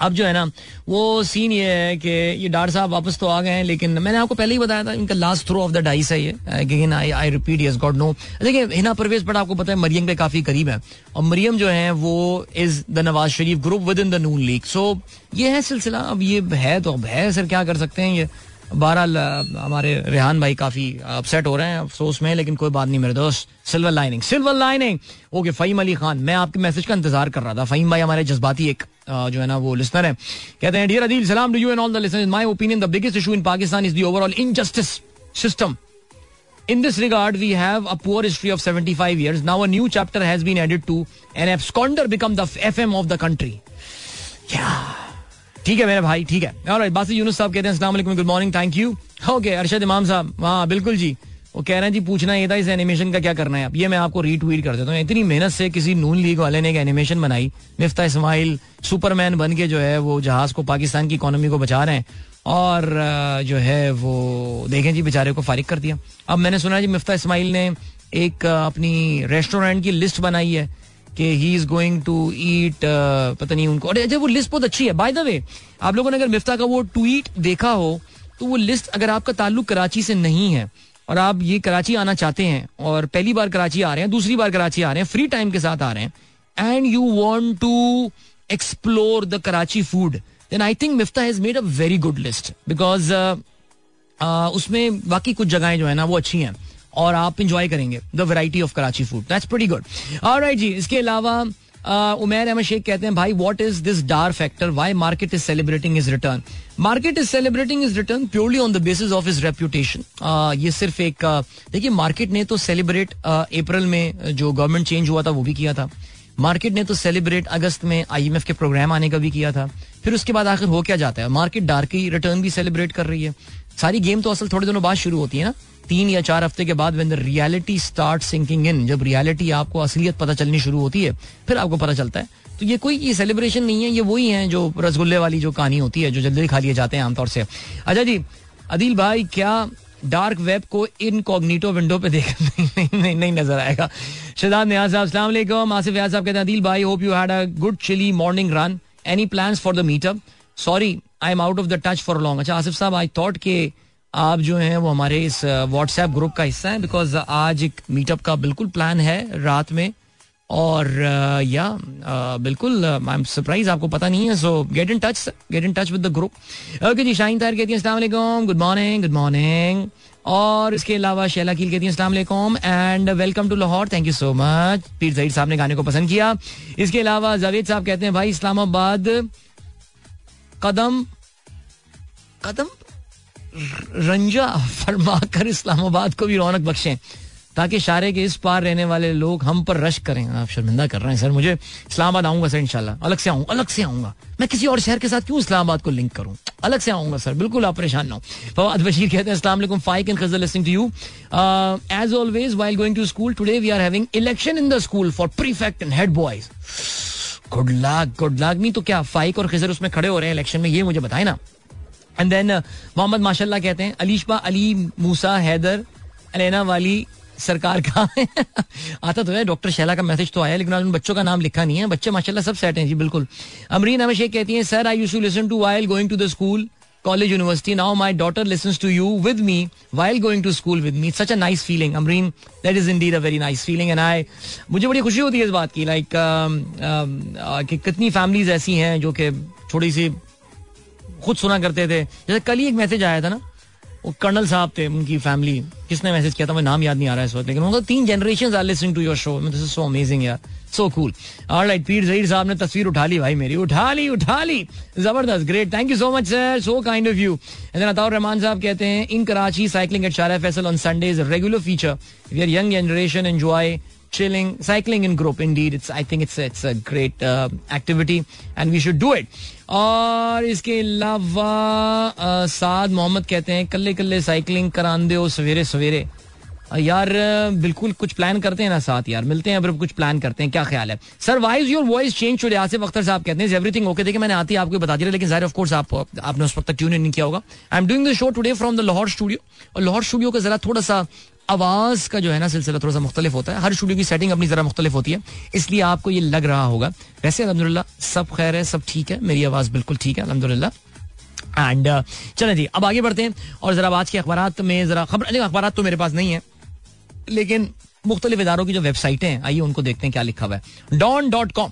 अब जो है ना, वो सीन ये है कि ये डार साहब वापस तो आ गए हैं, लेकिन मैंने आपको पहले ही बताया था, इनका last throw of the dice है ये। Again I I repeat yes god no देखिए, हिना परवेज बट आपको पता है, मरियम के काफ़ी करीब है। और मरियम जो है, वो is the Nawaz Sharif group within the Noon League so ये है सिलसिला, अब ये है तो अब है सर क्या कर सकते हैं ये? बहरहाल हमारे रेहान भाई काफ़ी अपसेट हो रहे हैं अफसोस में लेकिन कोई बात नहीं मेरे दोस्त silver lining silver lining okay Faheem Ali Khan मैं आपके मैसेज का इंतज़ार कर रहा था फहीम भाई हमारे जज्बाती एक जो है ना वो लिसनर है कहते हैं डियर अदील सलाम to you and all the listeners my opinion the biggest issue in Pakistan is the overall injustice system In this regard, we have a poor history of 75 years. Now a new chapter has been added to and absconder become the FM of the country. Yeah. ठीक है मेरे भाई, ठीक है। और बासी यूनुस साहब कहते हैं वालेकुम good morning thank you okay Arshad Imam sahab हाँ बिल्कुल जी। वो कह रहे हैं, जी, पूछना ये था इस एनिमेशन का क्या करना है अब ये मैं आपको रीट्वीट कर देता हूँ। इतनी मेहनत से किसी नून लीग वाले ने एक एनिमेशन बनाई। मिफ्ता इस्माइल सुपरमैन बन के जो है, वो जहाज़ को, पाकिस्तान की इकोनॉमी को बचा रहे हैं। और जो है, वो देखें जी, बेचारे को फारिग कर दिया। अब मैंने सुना जी, मिफ्ता इस्माइल ने एक अपनी रेस्टोरेंट की लिस्ट बनाई है। कि he is going to eat पता नहीं उनको। और वो लिस्ट बहुत अच्छी है। बाय द वे आप लोगों ने अगर मिफ्ता का वो ट्वीट देखा हो तो वो लिस्ट अगर आपका ताल्लुक कराची से नहीं है, और आप ये कराची आना चाहते हैं, और पहली बार कराची आ रहे हैं, दूसरी बार कराची आ रहे हैं फ्री टाइम के साथ आ रहे हैं and you want to explore the Karachi food then I think Miftah has made a very good list because उसमें बाकी कुछ जगहें जो है ना, वो अच्छी हैं। और आप इंजॉय करेंगे the variety of Karachi food that's pretty good और जी, इसके अलावा उमेर अहमद शेख कहते हैं, भाई what is this Dar factor why market is celebrating his return market is celebrating his return purely on the basis of his reputation ये सिर्फ़ एक देखिए मार्केट ने तो सेलिब्रेट अप्रैल में जो गवर्नमेंट चेंज हुआ था, वो भी किया था। मार्केट ने तो सेलिब्रेट अगस्त में आईएमएफ के प्रोग्राम आने का भी किया था। फिर उसके बाद आखिर हो क्या जाता है? मार्केट डार्क की रिटर्न भी सेलिब्रेट कर रही है। सारी गेम तो असल थोड़े दिनों बाद शुरू होती है ना? तीन या चार हफ़्ते के बाद when the reality start sinking in जब रियलिटी आपको असलियत पता चलनी शुरू होती है फिर आपको पता चलता है। तो ये कोई ये सेलिब्रेशन नहीं है ये वही है जो रसगुल्ले वाली जो कहानी होती है जो जल्दी खा लिए जाते हैं आमतौर से। अच्छा जी अदिल भाई क्या डार्क वेब को इनकॉग्निटो विंडो पे देख [laughs] नहीं, नहीं, नहीं, नज़र आएगा। शहजाद न्याज साहब अस्सलाम आसिफ याद साहब कहते हैं अदिल भाई hope you had a good chilly morning run any plans for the meetup sorry I am out of the touch for long अच्छा आसिफ साहब आई थॉट के आप जो हैं वो हमारे इस व्हाट्सएप ग्रुप का हिस्सा है बिकॉज़ आज एक मीटअप का बिल्कुल प्लान है रात में। और या बिल्कुल आई एम सरप्राइज़ आपको पता नहीं है so get in touch get in touch with the group okay जी शाइन तार कहती है गुड मॉर्निंग गुड मॉर्निंग और इसके अलावा शैला कील कहती है and welcome to Lahore thank you so much Pir Zaheer sahab ने गाने को पसंद किया। इसके अलावा जावेद साहब कहते हैं, भाई इस्लामाबाद, कदम कदम रंजा फरमा कर इस्लामाबाद को भी रौनक बख्शें, ताकि शारे के इस पार रहने वाले लोग हम पर रश करें। आप शर्मिंदा कर रहे हैं, सर, मुझे इस्लामाबाद आऊँगा सर, इंशाल्लाह। अलग से आऊँगा अलग से आऊँगा। मैं किसी और शहर के साथ क्यों इस्लामाबाद को लिंक करूँ? अलग से आऊँगा, सर, बिल्कुल आप परेशान ना फवाद बशीर कहते हैं वालेकुम, Faiq and खजल listening to you as always while going to school today we are having election in the school for prefect and head boys good luck good luck नहीं तो क्या, फाइक और खजर उसमें खड़े हो रहे हैं इलेक्शन में? ये मुझे बताए ना। एंड देन मोहम्मद माशाल्लाह कहते हैं अलीशबा अली मूसा हैदर अलेना वाली सरकार का [laughs] आता तो है डॉक्टर शैला का मैसेज तो आया, लेकिन उन बच्चों का नाम लिखा नहीं है। बच्चे माशाल्लाह सब सेट हैं जी, बिल्कुल। अमरीन अहमद शेख कहती हैं sir I use to listen to while going to the school college university now my daughter listen to you with me while going to school with me such a nice feeling Amreen that is indeed a very nice feeling and I मुझे बड़ी खुशी होती है इस बात की। Like कि कितनी फैमिलीज़ ऐसी हैं जो कि थोड़ी सी खुद सुना करते थे। जैसे कल ही एक मैसेज आया था ना, वो कर्नल साहब थे, उनकी फैमिली किसने मैसेज किया था? मुझे नाम याद नहीं आ रहा है इस वक्त, लेकिन उनका तीन generation are listening to your show this is so amazing यार सो कूल ऑलराइट पीर जहीर साहब ने तस्वीर उठा ली, भाई मेरी। उठा ली उठा ली। ज़बरदस्त great thank you so much sir so kind of you and Ataur Rahman sahab कहते हैं, in Karachi cycling at Shara Faisal on Sunday is regular feature we are young generation enjoy chilling, cycling in group. Indeed, it's I think it's it's a great uh, activity and we should do it. और इसके अलावा साद मोहम्मद कहते हैं कल्ले कल्ले cycling करान दो सवेरे सवेरे यार बिल्कुल कुछ प्लान करते हैं ना साथ यार। मिलते हैं फिर कुछ प्लान करते हैं क्या ख्याल है? Sir why's your voice change today Asif Akhtar sahab कहते हैं एवरीथिंग ओके देखिए मैंने आती आपको बता दिया लेकिन ऑफ़ कोर्स आप आपने उस वक्त तक ट्यून इन नहीं किया होगा। I am doing the show today from the Lahore studio और लाहौर स्टूडियो का जरा थोड़ा सा आवाज़ का जो है ना सिलसिला थोड़ा सा मुख्तलिफ़ होता है। हर स्टूडियो की सेटिंग अपनी जरा मुख्तलिफ़ होती है। इसलिए आपको ये लग रहा होगा। वैसे अलहमदुल्ला सब खैर है सब ठीक है। मेरी आवाज़ बिल्कुल ठीक है अलहमदुल्ला एंड uh, चले जी अब आगे बढ़ते हैं। और जरा आज के अखबार में जरा खबर अखबार तो मेरे पास नहीं है। लेकिन मुख्तलिफ़ इदारों की जो वेबसाइटें हैं आइए उनको देखते हैं क्या लिखा हुआ है। Dawn dot com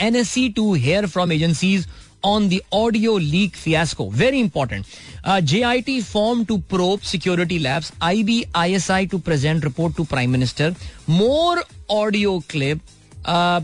N S C to hear from agencies on the audio leak fiasco. Very important. Uh, JIT formed to probe security labs. IB ISI to present report to Prime Minister. More audio clip uh,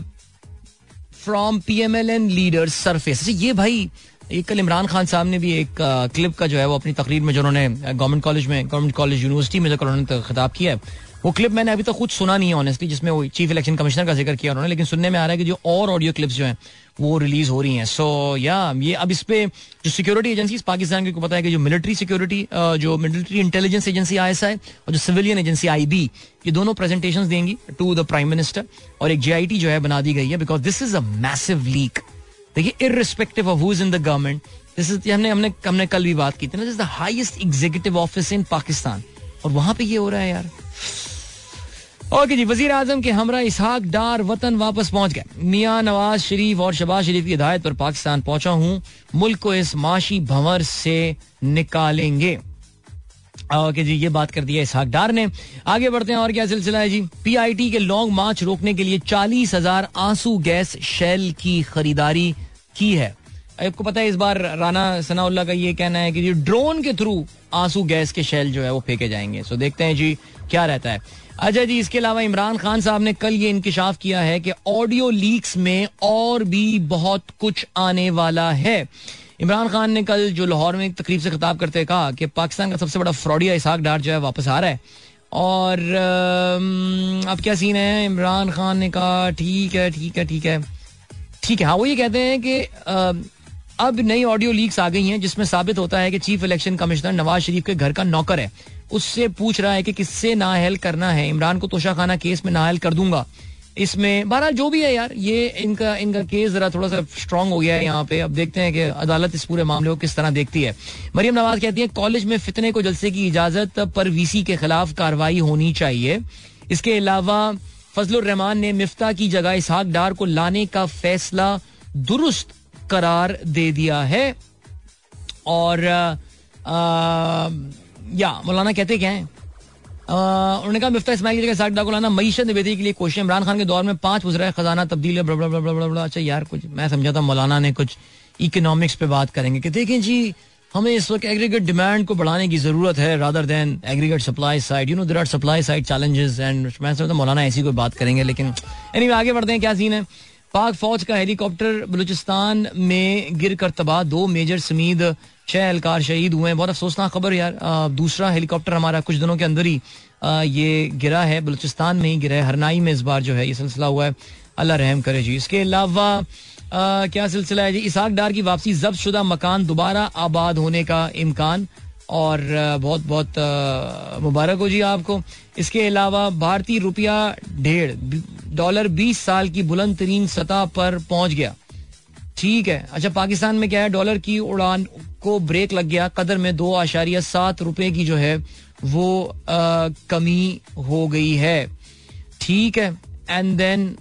from PMLN leaders surface. ये भाई ये कल इमरान खान साहब ने भी एक clip का जो है वो अपनी तकरीर में जो उन्होंने गवर्नमेंट कॉलेज में गवर्नमेंट कॉलेज यूनिवर्सिटी में जो उन्होंने खिताब किया है वो क्लिप मैंने अभी तक खुद सुना नहीं है ऑनेस्टली जिसमें वो चीफ इलेक्शन कमिश्नर का ज़िक्र किया उन्होंने लेकिन सुनने में आ रहा है कि जो और ऑडियो क्लिप्स जो हैं वो रिलीज़ हो रही हैं। सो या ये अब इस पे जो सिक्योरिटी एजेंसी पाकिस्तान को पता है कि जो मिलिट्री सिक्योरिटी जो मिलिट्री इंटेलिजेंस एजेंसी आईएसआई और जो सिविलियन एजेंसी आईबी ये दोनों प्रेजेंटेशन देंगी टू द प्राइम मिनिस्टर और एक जे जो है बना दी गई है because this is a massive leak देखिए irrespective of who is in the government this is हमने हमने हमने कल भी बात की थी ना this the executive office in Pakistan और वहाँ पे ये हो रहा है यार। ओके जी वज़ीर आज़म के हमरा इसहाक डार वतन वापस पहुँच गए। मियाँ नवाज़ शरीफ और शबाज शरीफ की हिदायत पर पाकिस्तान पहुँचा हूँ। मुल्क को इस माशी भंवर से निकालेंगे। ओके जी ये बात कर दिया इसहाक डार ने। आगे बढ़ते हैं, और क्या सिलसिला है जी? पीआईटी के लॉन्ग मार्च रोकने के लिए चालीस हज़ार आँसू गैस शेल की खरीदारी की है। आपको पता है, इस बार राना सनाउल्ला का ये कहना है कि जी ड्रोन के थ्रू आँसू गैस के शेल जो है वो फेंके जाएँगे। सो देखते हैं जी, क्या रहता है। अजय जी, इसके अलावा इमरान खान साहब ने कल ये इंकशाफ किया है कि ऑडियो लीक्स में और भी बहुत कुछ आने वाला है। इमरान खान ने कल जो लाहौर में एक तकरीब से खिताब करते कहा कि पाकिस्तान का सबसे बड़ा फ्रॉडिया इसाक डार जो है वापस आ रहा है। और अब क्या सीन है? इमरान खान ने कहा, ठीक है ठीक है ठीक है। ठीक है हाँ वो ये कहते हैं कि अब नई ऑडियो लीक्स आ गई हैं, जिसमें साबित होता है कि chief election commissioner Nawaz Sharif के घर का नौकर है। उससे पूछ रहा है कि किससे नाहल करना है। इमरान को तोशाखाना केस में नाहल कर दूँगा। इसमें बहरहाल जो भी है यार, ये इनका इनका केस जरा थोड़ा सा स्ट्रांग हो गया है यहाँ पे। अब देखते हैं कि अदालत इस पूरे मामले को किस तरह देखती है। मरियम नवाज़ कहती है, कॉलेज में फितने को जलसे की इजाज़त पर वीसी के खिलाफ कार्रवाई होनी चाहिए। इसके अलावा फजल रहमान ने मिफ्ता की जगह इसहाक डार को लाने का फैसला दुरुस्त करार दे दिया है। और या मौलाना कहते क्या है? उन्होंने कहा मिफ्ता इस्माइल की जगह साठ को लाना मीशत निवेदी के लिए कोशिश इमरान खान के दौर में पाँच गुजरा है खजाना तब्दील है अच्छा यार कुछ मैं समझा था मौलाना ने कुछ इकोनॉमिक्स पे बात करेंगे। कि देखें जी हमें इस वक्त एग्रीगेट डिमांड को बढ़ाने की ज़रूरत है rather than aggregate supply side you know there are supply side challenges and मैं समझता मौलाना ऐसी कोई बात करेंगे लेकिन एनी anyway, आगे बढ़ते हैं क्या सीन है? पाक फौज का हेलीकॉप्टर बलूचिस्तान में गिर कर तबाह। दो मेजर समीद छह एहलकार शहीद हुए हैं। बहुत अफसोसनाक खबर यार। दूसरा हेलीकॉप्टर हमारा कुछ दिनों के अंदर ही ये गिरा है। बलूचिस्तान में ही गिरा है। हरनाई में इस बार जो है ये सिलसिला हुआ है। अल्लाह रहम करे जी। इसके अलावा क्या सिलसिला है जी? इसाक डार की वापसी जब्त शुदा मकान दोबारा आबाद होने का इम्कान। और बहुत बहुत मुबारक हो जी आपको। इसके अलावा भारतीय रुपया डेढ़ डॉलर बीस साल की बुलंद तरीन सतह पर पहुँच गया। ठीक है। अच्छा पाकिस्तान में क्या है? डॉलर की उड़ान को ब्रेक लग गया। कदर में दो आशारिया सात रुपए की जो है वो आ, कमी हो गई है। ठीक है। एंड देन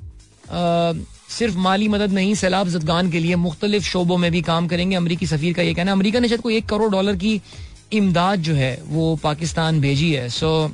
सिर्फ़ माली मदद नहीं सैलाब जदगान के लिए मुख्तलिफ़ शोबों में भी काम करेंगे। अमरीकी सफीर का ये कहना है अमरीका ने शायद कोई एक करोड़ डॉलर की इमदाद जो है, वो पाकिस्तान भेजी है। सो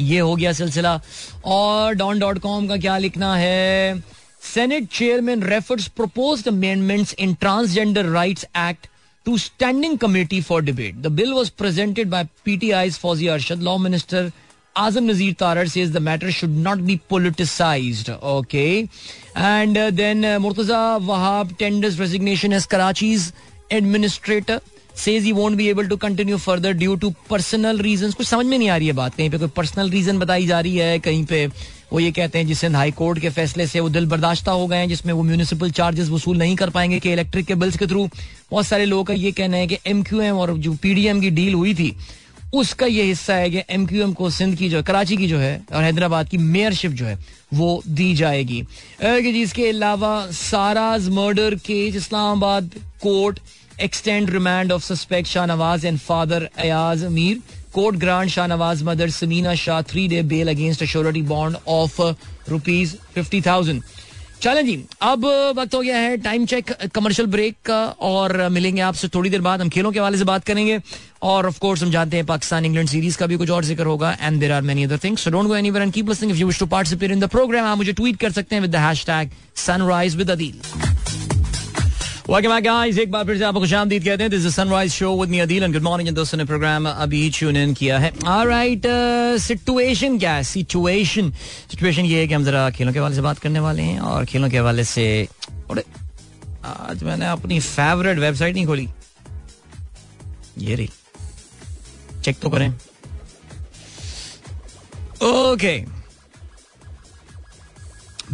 ये हो गया सिलसिला। और डॉन डॉट कॉम का क्या लिखना है? Senate chairman refers propose amendments in transgender right act to standing committee for debate the bill was presented by P T I फौजी अरशद लॉ मिनिस्टर आज़म नजीर तारर से matter should not be politicise okay and then Murtaza Wahab tenders resignation as Karachi's administrator says he won't be able to continue further due to personal reason कुछ समझ में नहीं आ रही है बात, कहीं पे कोई पर्सनल रीजन बताई जा रही है, कहीं पे वो ये कहते हैं जिस हाई कोर्ट के फैसले से वो दिल बर्दाश्ता हो गए हैं, जिसमें वो म्यूनिसिपल चार्जेस वसूल नहीं कर पाएँगे कि इलेक्ट्रिक के बिल्स के थ्रू बहुत सारे लोगों का ये कहना है कि एम क्यू एम और जो पीडीएम की डील हुई थी, उसका ये हिस्सा है कि एम क्यू एम को सिंध की जो कराची की जो है और हैदराबाद की मेयरशिप जो है, वो दी जाएगी। इसके अलावा Sarah's murder case Islamabad court remand of suspect Shahnawaz and father Ayaz Amir. Court grant Shahnawaz mother Samina Shah three day bail against a surety bond of uh, rupees 50,000. चलें जी अब वक्त हो गया है टाइम चेक कमर्शियल ब्रेक का और मिलेंगे आपसे थोड़ी देर बाद हम खेलों के हवाले से बात करेंगे और ऑफ़ कोर्स हम जानते हैं पाकिस्तान इंग्लैंड सीरीज़ का भी कुछ और ज़िक्र होगा and there are many other things so don't go anywhere and keep listening if you wish to participate in the programme आप मुझे ट्वीट कर सकते हैं with the hashtag sunrise with Adeel Welcome back, guys. एक बार फिर से आपको खुश आमदीद कहते हैं। This is sunrise show with me Adeel and good morning दोस्तों ने प्रोग्राम अभी ट्यून इन किया है। ऑलराइट सिचुएशन क्या है? सिचुएशन सिचुएशन ये है कि हम जरा खेलों के हवाले से बात करने वाले हैं और खेलों के हवाले से आज मैंने अपनी फेवरेट वेबसाइट नहीं खोली। ये रही। चेक तो करें। Okay okay.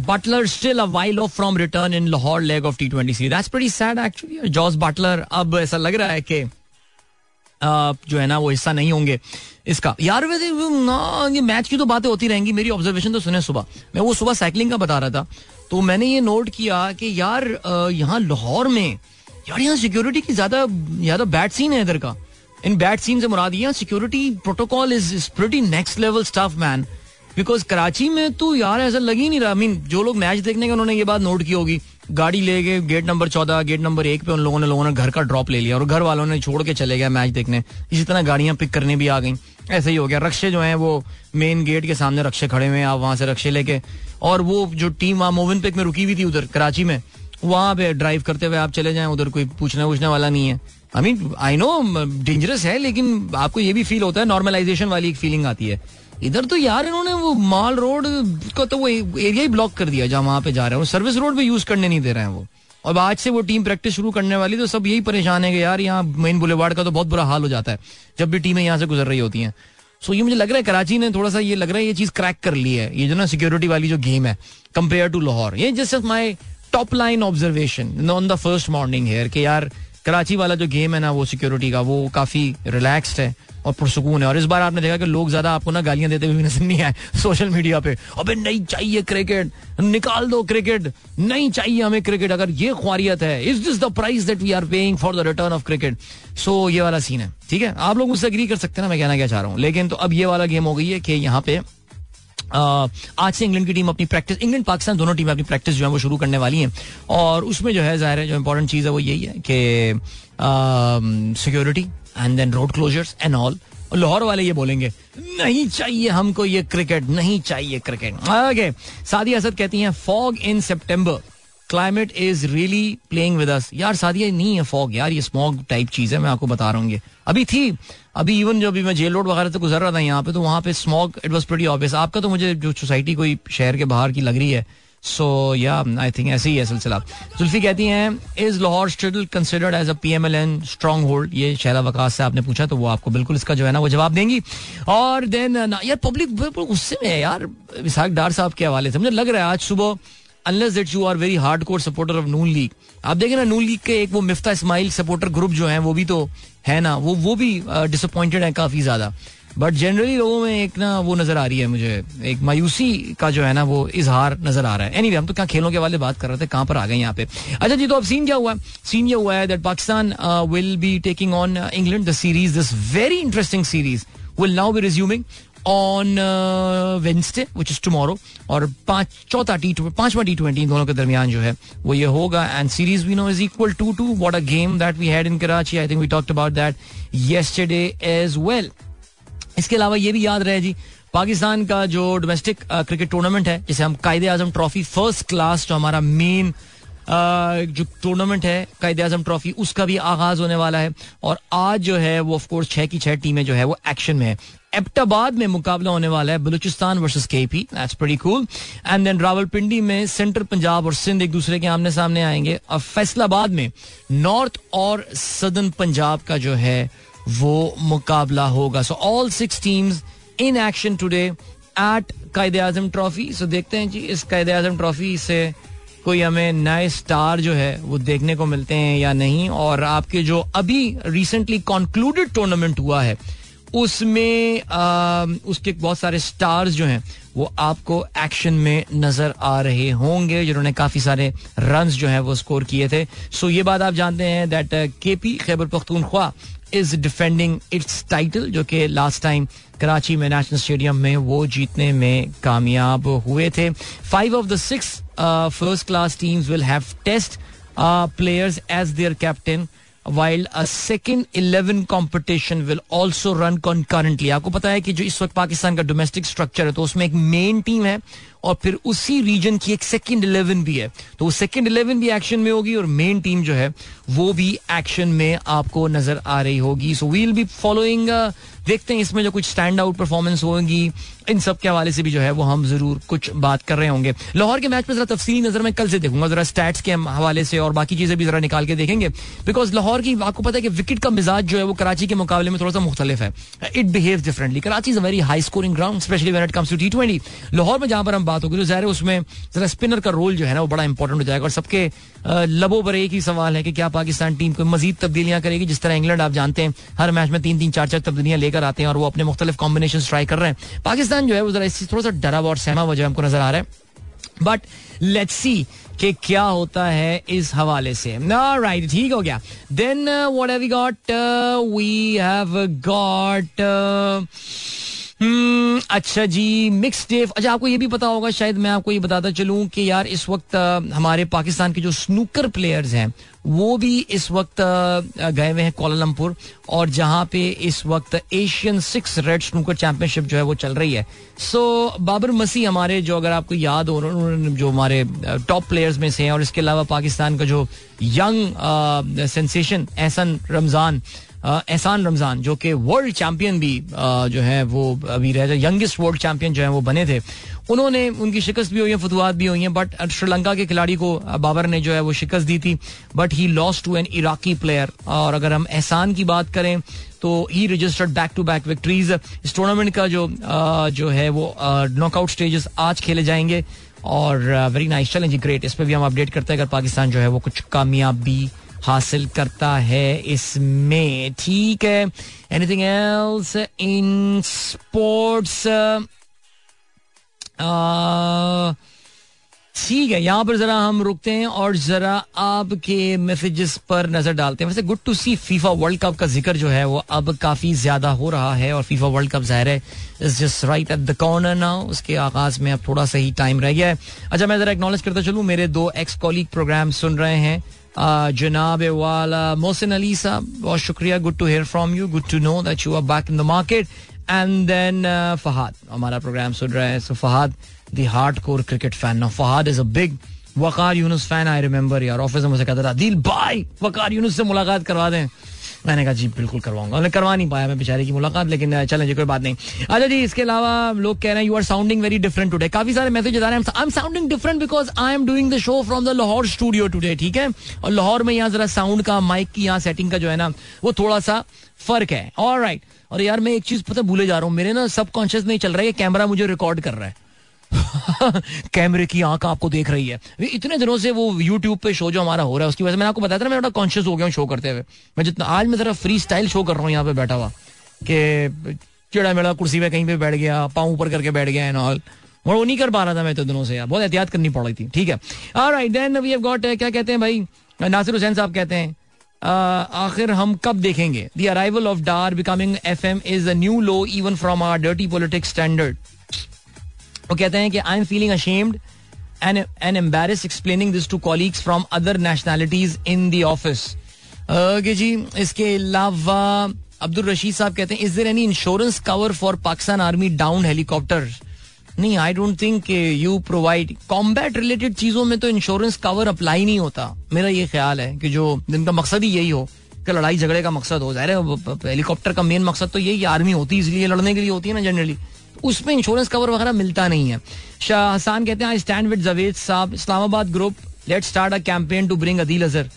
Butler still a while off from return in Lahore leg of T20 series. That's pretty sad, actually. Joss Butler, अब ऐसा लग रहा है कि जो है ना, वो हिस्सा नहीं होंगे इसका। यार, वैसे ना, ये मैच की तो बातें होती रहेंगी। मेरी ऑब्जर्वेशन तो सुने सुबह। मैं वो सुबह साइकिलिंग का बता रहा था। तो मैंने ये नोट किया कि यार यहाँ लाहौर में, यार, यहाँ सिक्योरिटी की ज़्यादा ज़्यादा बैड सीन है इधर का। इन बैड सीन से मुराद, यहाँ security protocol is is pretty next level staff man because Karachi में तो यार ऐसा लग ही नहीं रहा। मीन जो लोग मैच देखने के उन्होंने ये बात नोट की होगी। गाड़ी ले गए गेट नंबर चौदह गेट नंबर एक पे उन लोगों ने लोगों ने घर का ड्रॉप ले लिया और घर वालों ने छोड़ के चले गए मैच देखने। इसी तरह गाड़ियाँ पिक करने भी आ गई। ऐसे ही हो गया। रक्षे जो है, वो मेन गेट के सामने रक्षे खड़े हुए हैं। आप वहाँ से रक्षे लेके। और वो जो टीम वहाँ मोविन पिक में रुकी हुई थी उधर कराची में, वहाँ पे ड्राइव करते हुए आप चले जाएँ, उधर कोई पूछने पूछने वाला नहीं है। I mean I know dangerous है, लेकिन आपको ये भी फील होता है नॉर्मलाइजेशन वाली एक फीलिंग आती है। इधर तो यार इन्होंने वो माल रोड को तो वो एरिया ही ब्लॉक कर दिया जहाँ वहाँ पे जा रहे हैं। सर्विस रोड पे यूज़ करने नहीं दे रहे हैं वो। और आज से वो टीम प्रैक्टिस शुरू करने वाली तो सब यही परेशान है कि यार यहाँ मेन बुलेवार्ड का तो बहुत बुरा हाल हो जाता है, जब भी टीमें यहाँ से गुजर रही होती हैं। सो ये मुझे लग रहा है कराची ने थोड़ा सा ये लग रहा है ये चीज़ क्रैक कर ली है। ये जो ना सिक्योरिटी वाली जो गेम है कंपेयर टू लाहौर। ये just my top line observation on the first morning here कि यार कराची वाला जो गेम है ना, वो सिक्योरिटी का, वो काफ़ी रिलैक्स्ड है। और पुरसकून है। और इस बार आपने देखा कि लोग ज़्यादा आपको ना गालियाँ देते हुए नज़र नहीं आए सोशल मीडिया पे। अबे नहीं चाहिए क्रिकेट निकाल दो क्रिकेट नहीं चाहिए हमें क्रिकेट अगर ये ख्वारियत है is this the price that we are paying for the return of cricket so ये वाला सीन है। ठीक है? आप लोग मुझसे अग्री कर सकते हैं ना, मैं कहना क्या चाह रहा हूँ। लेकिन तो अब ये वाला गेम हो गई है कि यहाँ पे आज से इंग्लैंड की टीम अपनी प्रैक्टिस इंग्लैंड पाकिस्तान दोनों टीमें अपनी प्रैक्टिस जो है वो शुरू करने वाली हैं। और उसमें जो है, ज़ाहिर है, जो इंपॉर्टेंट चीज़ है वो यही है कि security and then road closures and all Lahore वाले ये बोलेंगे, नहीं चाहिए हमको ये क्रिकेट नहीं चाहिए क्रिकेट ओके सादी असद कहती हैं fog in September climate is really playing with us यार, सादिया, नहीं है फॉग यार, ये स्मॉग टाइप चीज़ है, मैं आपको बता रहा हूँ अभी थी, अभी इवन जो अभी मैं जेल रोड वगैरह से गुजर रहा था यहाँ पे तो वहाँ पे smog it was pretty obvious आपका तो मुझे, जो सोसाइटी कोई शहर के बाहर की लग रही है सो या आई थिंक ऐसे ही है सिलसिला। जुल्फी कहती हैं is Lahore still considered as a PMLN stronghold ये शैला वकास से आपने पूछा तो वो आपको बिल्कुल इसका जो है ना, वो जवाब देंगी। और देन यार पब्लिक गुस्से में है यार विशाख डार साहब के हवाले से। मुझे लग रहा है आज सुबह unless that you are very hardcore supporter of Noon League आप देखें ना नून लीग के एक वो मिफ्ता इस्माइल सपोर्टर ग्रुप जो है, वो भी तो है ना, वो वो भी डिसअपॉइंटेड है काफ़ी ज़्यादा। बट जनरली लोगों में एक ना वो नज़र आ रही है मुझे। एक मायूसी का जो है ना वो इजहार नज़र आ रहा है। एनीवे हम तो क्या खेलों के वाले बात कर रहे थे, कहाँ पर आ गए यहाँ पे? अच्छा जी तो अब सीन क्या हुआ? सीन ये हुआ है that Pakistan will be taking on England the series this very interesting series will now be resuming on Wednesday which is tomorrow और पाँच, चौथा टी पांचवा टी ट्वेंटी दोनों के दरमियान जो है, वो ये होगा। And series we know is equal two two what a game that we had in Karachi I think we talked about that yesterday as well इसके अलावा ये भी याद रहे जी, पाकिस्तान का जो डोमेस्टिक क्रिकेट टूर्नामेंट है, जिसे हम कायदे आज़म ट्रॉफी फ़र्स्ट क्लास जो हमारा मेन जो टूर्नामेंट है कायदे आज़म ट्रॉफी उसका भी आगाज़ होने वाला है। और आज जो है, वो ऑफकोर्स छह की छह टीमें जो है, वो एक्शन में है। एबटाबाद में मुकाबला होने वाला है Balochistan versus KP that's pretty cool and then Rawalpindi में सेंट्रल पंजाब और सिंध एक दूसरे के आमने सामने आएँगे। और फैसलाबाद में नॉर्थ और सदर्न पंजाब का जो है वो मुकाबला होगा। So all six teams in action today at Quaid Azam trophy so देखते हैं जी, इस कायद आज़म ट्रॉफी से कोई हमें नए स्टार जो है, वो देखने को मिलते हैं या नहीं? और आपके जो अभी रिसेंटली कॉन्क्लूडेड टूर्नामेंट हुआ है, उसमें उसके बहुत सारे स्टार्स जो हैं, वो आपको एक्शन में नज़र आ रहे होंगे, जिन्होंने काफ़ी सारे रन जो है, वो स्कोर किए थे। सो ये बात आप जानते हैं that KP Khyber Pakhtunkhwa is defending its title जो कि लास्ट टाइम कराची में नेशनल स्टेडियम में वो जीतने में कामयाब हुए थे। Five of the six first class teams will have test players as their captain while a second eleven competition will also run concurrently आपको पता है कि जो इस वक्त पाकिस्तान का डोमेस्टिक स्ट्रक्चर है तो उसमें एक मेन टीम है और फिर उसी रीजन की एक सेकेंड इलेवन भी है। तो वो सेकेंड इलेवन भी एक्शन में होगी और मेन टीम जो है, वो भी एक्शन में आपको नज़र आ रही होगी। सो वील बी फॉलोइंग देखते हैं इसमें जो कुछ स्टैंड आउट परफॉर्मेंस होगी। इन सब के हवाले से भी जो है वो हम ज़रूर कुछ बात कर रहे होंगे। लाहौर के मैच में जरा तफसीली नज़र में कल से देखूँगा, जरा स्टैट्स के हवाले से और बाकी चीज़ें भी जरा निकाल के देखेंगे। बिकॉज़ लाहौर की आपको पता है कि विकेट का मिजाज जो है वो कराची के मुकाबले में थोड़ा सा मुख्तलिफ़ है। It behave differently Karachi is a very high scoring ground specially when it comes to T Lahore में जहाँ पर हम बात होगी तो जहर उसमें जरा स्पिनर का रोल जो है ना वो बड़ा इंपॉर्टेंट हो जाएगा। और सबके लबो पर एक ही सवाल है कि क्या पाकिस्तान टीम को मजीद तब्दीलियाँ करेगी? जिस तरह इंग्लैंड आप जानते हैं, हर मैच में तीन तीन चार चार तब्दीलियाँ लेकर आते हैं और वो अपने मुख्तलिफ़ कॉम्बिनेशन ट्राई कर रहे हैं। पाकिस्तान जो है, वो जरा थोड़ा सा डरा और सहमा हुआ जो हमको नज़र आ रहा है। बट लेट्स सी कि क्या होता है इस हवाले से। राइट ठीक हो गया। Then what have we got we have got अच्छा जी मिक्स टेप अच्छा आपको ये भी पता होगा, शायद मैं आपको ये बताता चलूँ कि यार, इस वक्त हमारे पाकिस्तान के जो स्नूकर प्लेयर्स हैं, वो भी इस वक्त गए हुए हैं कोलालमपुर और जहाँ पे इस वक्त Asian six red snooker championship जो है वो चल रही है। सो बाबर मसी हमारे जो अगर आपको याद हो जो हमारे टॉप प्लेयर्स में से हैं और इसके अलावा पाकिस्तान का जो यंग सेंसेशन एहसन रमज़ान एहसान रमज़ान, जो कि वर्ल्ड चैंपियन भी जो है, वो अभी रह यंगेस्ट वर्ल्ड चैंपियन जो है, वो बने थे। उन्होंने, उनकी शिकस्त भी हुई है फतवात भी हुई है बट श्रीलंका के खिलाड़ी को बाबर ने जो है, वो शिकस्त दी थी but he lost to an Iraqi player और अगर हम एहसान की बात करें तो he registered back to back victories इस टूर्नामेंट का जो जो है, वो नॉकआउट स्टेजेस आज खेले जाएँगे। और वेरी नाइस चैलेंज ग्रेट इस पर भी हम अपडेट करते हैं, अगर पाकिस्तान जो है, वो कुछ कामयाबी हासिल करता है इसमें। ठीक है। एनीथिंग एल्स इन स्पोर्ट्स ठीक है। यहाँ पर जरा हम रुकते हैं और जरा आपके मैसेजेस पर नज़र डालते हैं। वैसे good to see FIFA World Cup का ज़िक्र जो है वो अब काफ़ी ज़्यादा हो रहा है और फीफा वर्ल्ड कप ज़ाहिर है is just right at the corner now उसके आगाज़ में अब थोड़ा सा ही टाइम रह गया है। अच्छा मैं जरा एक्नॉलेज करता चलूँ। मेरे दो एक्स कॉलीग प्रोग्राम सुन रहे हैं। जनाब वाला मोहसिन अली साहब बहुत शुक्रिया good to hear from you good to know that you are back in the market and then Fahad हमारा प्रोग्राम सुन रहे हैं so Fahad the hard core cricket fan now Fahad is a big Waqar Younis fan I remember यार office में मुझे कहता था दिल भाई वकार यूनुस से मुलाकात करवा दें मैंने कहा, जी, बिल्कुल करवाऊँगा। उन्हें करवा नहीं पाया, मैं बेचारे की मुलाकात, लेकिन चलें, जी, कोई बात नहीं। अच्छा जी, इसके अलावा लोग कह रहे हैं you are sounding very different today काफ़ी सारे मैसेज आ रहे हैं। I am sounding different because I am doing the show from the Lahore studio today ठीक है? और लाहौर में यहाँ जरा साउंड का माइक की यहाँ सेटिंग का जो है ना, वो थोड़ा सा फ़र्क है। और राइट और यार, मैं एक चीज़ पता भूले जा रहा हूँ। मेरे ना सब कॉन्शियस नहीं चल रहा है कैमरा मुझे रिकॉर्ड कर रहा है। [laughs] कैमरे की आँख आपको देख रही है। इतने दिनों से वो यूट्यूब पे शो जो हमारा हो रहा है, उसकी वजह से मैंने आपको बताया था मैं कॉन्शियस हो गया हूँ शो करते हुए। मैं जितना, आज मैं जरा फ्री स्टाइल शो कर रहा हूँ यहाँ पे बैठा हुआ, कि चिड़ा मेड़ा कुर्सी पे कहीं पे बैठ गया, पाँव ऊपर करके बैठ गया एंड ऑल और वो नहीं कर पा रहा था मैं तो दिनों से, यार, बहुत एहतियात करनी पड़ रही थी, ठीक है। देन वी हैव गॉट क्या कहते हैं भाई? नासिर हुसैन साहब कहते हैं आखिर हम कब देखेंगे? The arrival of Dar becoming F M is a new low even from our dirty politics standard वो कहते हैं कि I am feeling ashamed and and embarrassed explaining this to colleagues from other nationalities in the office जी, इसके अलावा अब्दुल रशीद साहब कहते हैं is there any insurance cover for Pakistan army down helicopter नहीं I don't think you provide combat related चीज़ों में तो insurance cover apply नहीं होता। मेरा ये ख्याल है कि जो जिनका मकसद ही यही हो, कि लड़ाई झगड़े का मकसद हो जाए हेलीकॉप्टर का मेन मकसद तो यही आर्मी होती है, इसलिए लड़ने के लिए होती है ना जनरली उसमें इंश्योरेंस कवर वगैरह मिलता नहीं है। शाह हसान कहते हैं आई stand with Javed sahab, Islamabad group let start a campaign to bring Adeel Azhar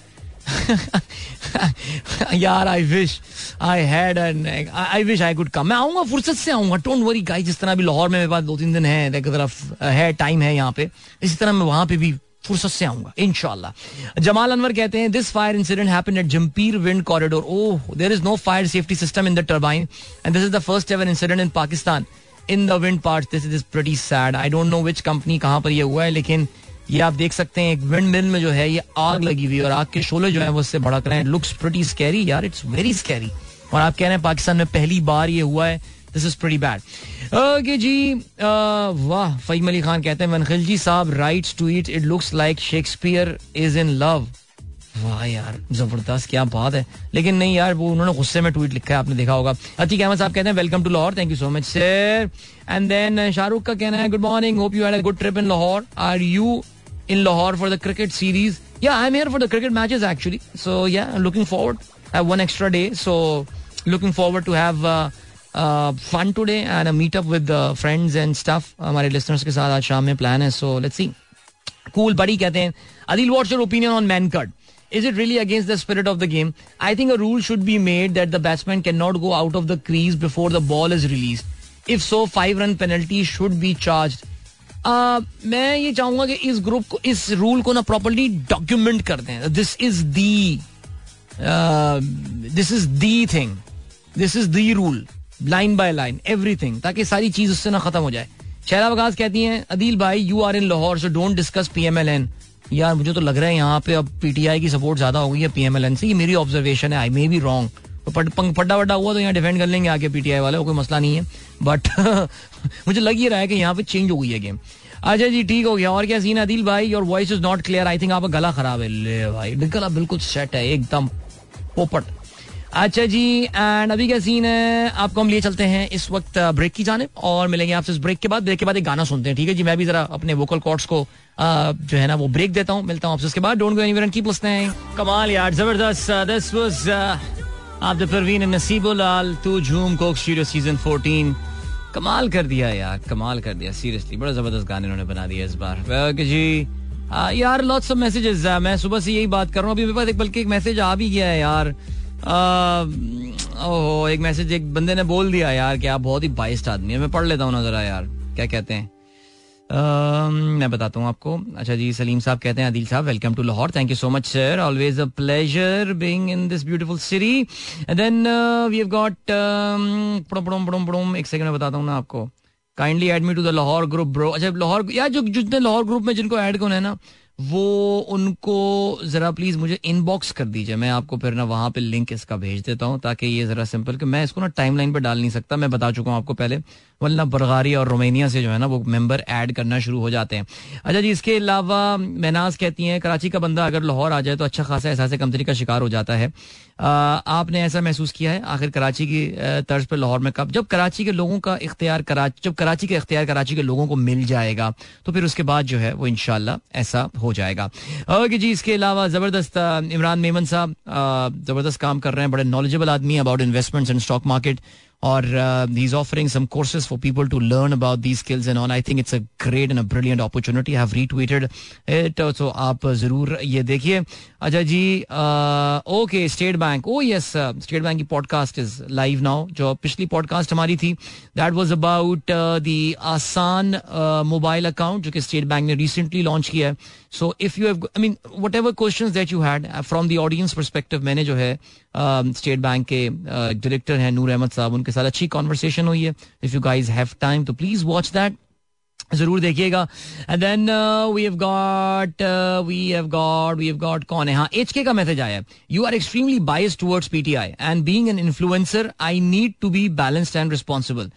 यार I wish I had I wish I could come मैं आऊँगा, फुर्सत से आऊँगा। डोंट वरी गाइस जिस तरह भी लाहौर में मेरे पास दो तीन दिन है है टाइम है यहाँ पे, इसी तरह मैं वहाँ पे भी फुर्सत से आऊँगा इनशाला जमाल अनवर कहते हैं this fire incident happened at Jhampir wind corridor oh there is no fire safety system in the turbine and this is the first ever incident in Pakistan in the wind part this is pretty sad I don't know which company कहाँ पर ये हुआ है, लेकिन ये आप देख सकते हैं, एक विंड मिल में जो है, ये आग लगी हुई और आग के शोले जो है वो उससे भड़क रहे हैं। लुक्स प्रेटी स्कैरी यार इट्स वेरी स्कैरी और आप कह रहे हैं पाकिस्तान में पहली बार ये हुआ है this is pretty bad okay जी वाह फहीम अली खान कहते हैं Mankhil ji sahab writes to it it looks like Shakespeare is in love वाह यार, ज़बरदस्त, क्या बात है। लेकिन नहीं यार, वो उन्होंने गुस्से में ट्वीट लिखा है, आपने देखा होगा। अतीक अहमद साहब कहते हैं welcome to Lahore thank you so much sir and then Shahrukh का कहना है good morning hope you had a good trip in Lahore are you in Lahore for the cricket series yeah I am here for the cricket matches actually so yeah looking forward have one extra day so looking forward to have fun today and meet up with friends and stuff हमारे listeners के साथ आज शाम में plan है so let's see cool बड़ी कहते हैं Adil what's your opinion on man cut Is it really against the spirit of the game? I think a rule should be made that the batsman cannot go out of the crease before the ball is released. If so, five run penalty should be charged. Uh, मैं ये चाहूँगा कि इस group को इस rule को ना properly document कर दें this is the this is the thing this is the rule line by line everything ताकि सारी चीज़ उससे ना खत्म हो जाए शहरा वकास कहती हैं अदील भाई you are in Lahore so don't discuss PMLN यार, मुझे तो लग रहा है यहाँ पे अब पीटीआई की सपोर्ट ज़्यादा हो गई है पीएमएलएन से। ये मेरी ऑब्जर्वेशन है आई मे बी रॉन्ग पड्डा वड्डा हुआ तो यहाँ डिफेंड कर लेंगे आगे पीटीआई वाले, कोई मसला नहीं है। बट [laughs] मुझे लग ही रहा है कि यहाँ पे चेंज हो गई है गेम अच्छा जी, ठीक हो गया। और क्या सीन अदिल भाई your voice is not clear I think आपका गला खराब है। ले भाई गला बिल्कुल सेट है, एकदम पोपट। अच्छा जी एंड अभी क्या सीन है आपको हम लिए चलते हैं इस वक्त ब्रेक की जाने और मिलेंगे आपसे इस ब्रेक के बाद। ब्रेक के बाद एक गाना सुनते हैं ठीक है जी? मैं भी जरा अपने वोकल कॉर्ड्स को जो है ना वो ब्रेक देता हूँ मिलता हूँ आपसे उसके बाद। Don't go anywhere keep listening कमाल यार ज़बरदस्त दिस वाज आप द Parveen नसीबुल to Jhoom Coke studio season 14 कमाल कर दिया यार कमाल कर दिया सीरियसली बड़ा ज़बरदस्त गाने उन्होंने बना दिया इस बार। जी। आ, यार लॉट्स ऑफ़ मैसेजेस मैं सुबह से यही बात कर रहा हूँ अभी मेरे पास एक बल्कि एक मैसेज आ भी गया है यार। ओहो, एक मैसेज एक बंदे ने बोल दिया, यार कि आप बहुत ही बाइस्ट आदमी है, मैं पढ़ लेता हूँ ना जरा यार, क्या कहते हैं? मैं बताता हूँ आपको। अच्छा जी, सलीम साहब कहते हैं Adil sahab welcome to Lahore thank you so much sir always a pleasure being in this beautiful city then we have got एक सेकंड में बताता हूँ ना आपको। Kindly add me to the Lahore group bro अच्छा लाहौर या जो जितने लाहौर ग्रुप में जिनको ऐड करना है ना वो उनको जरा प्लीज़ मुझे इनबॉक्स कर दीजिए। मैं आपको फिर ना वहाँ पे लिंक इसका भेज देता हूँ ताकि ये जरा सिंपल कि मैं इसको ना टाइमलाइन पे डाल नहीं सकता। मैं बता चुका हूँ आपको पहले। वरना बरगारी और रोमेनिया से जो है ना वो मेंबर ऐड करना शुरू हो जाते हैं। अच्छा जी, इसके अलावा महनाज कहती हैं, कराची का बंदा अगर लाहौर आ जाए तो अच्छा खासा एहसास कमतरी का शिकार हो जाता है। आपने ऐसा महसूस किया है आखिर कराची की तर्ज पर लाहौर में कब? जब कराची के लोगों का इख्तियार जब कराची का इख्तियार कराची के लोगों को मिल जाएगा तो फिर उसके बाद जो है वो इनशाला ऐसा हो जाएगा। ओके जी, इसके अलावा ज़बरदस्त इमरान मेमन साहब ज़बरदस्त काम कर रहे हैं, बड़े नॉलेजेबल आदमी about investments and stock market or uh, he's offering some courses for people to learn about these and all. I think it's a great and a brilliant opportunity. I have retweeted it. So आप ज़रूर ये देखिए अच्छा जी okay State Bank oh yes State Bank की podcast is live now जो पिछली podcast हमारी थी that was about the Asaan mobile account जो कि स्टेट बैंक ने रिसेंटली लॉन्च किया है so if you have I mean whatever question that you had from the audience perspective मैंने जो है स्टेट um, बैंक के डायरेक्टर uh, हैं नूर अहमद साहब उनके साथ अच्छी कॉन्वर्सेशन हुई है. If you guys have time तो प्लीज़ वॉच दैट ज़रूर देखिएगा. And then we have got we have got we have got कौन है? हाँ एच के का मैसेज आया you are extremely biased towards PTI and being an influencer I need to be balanced and responsible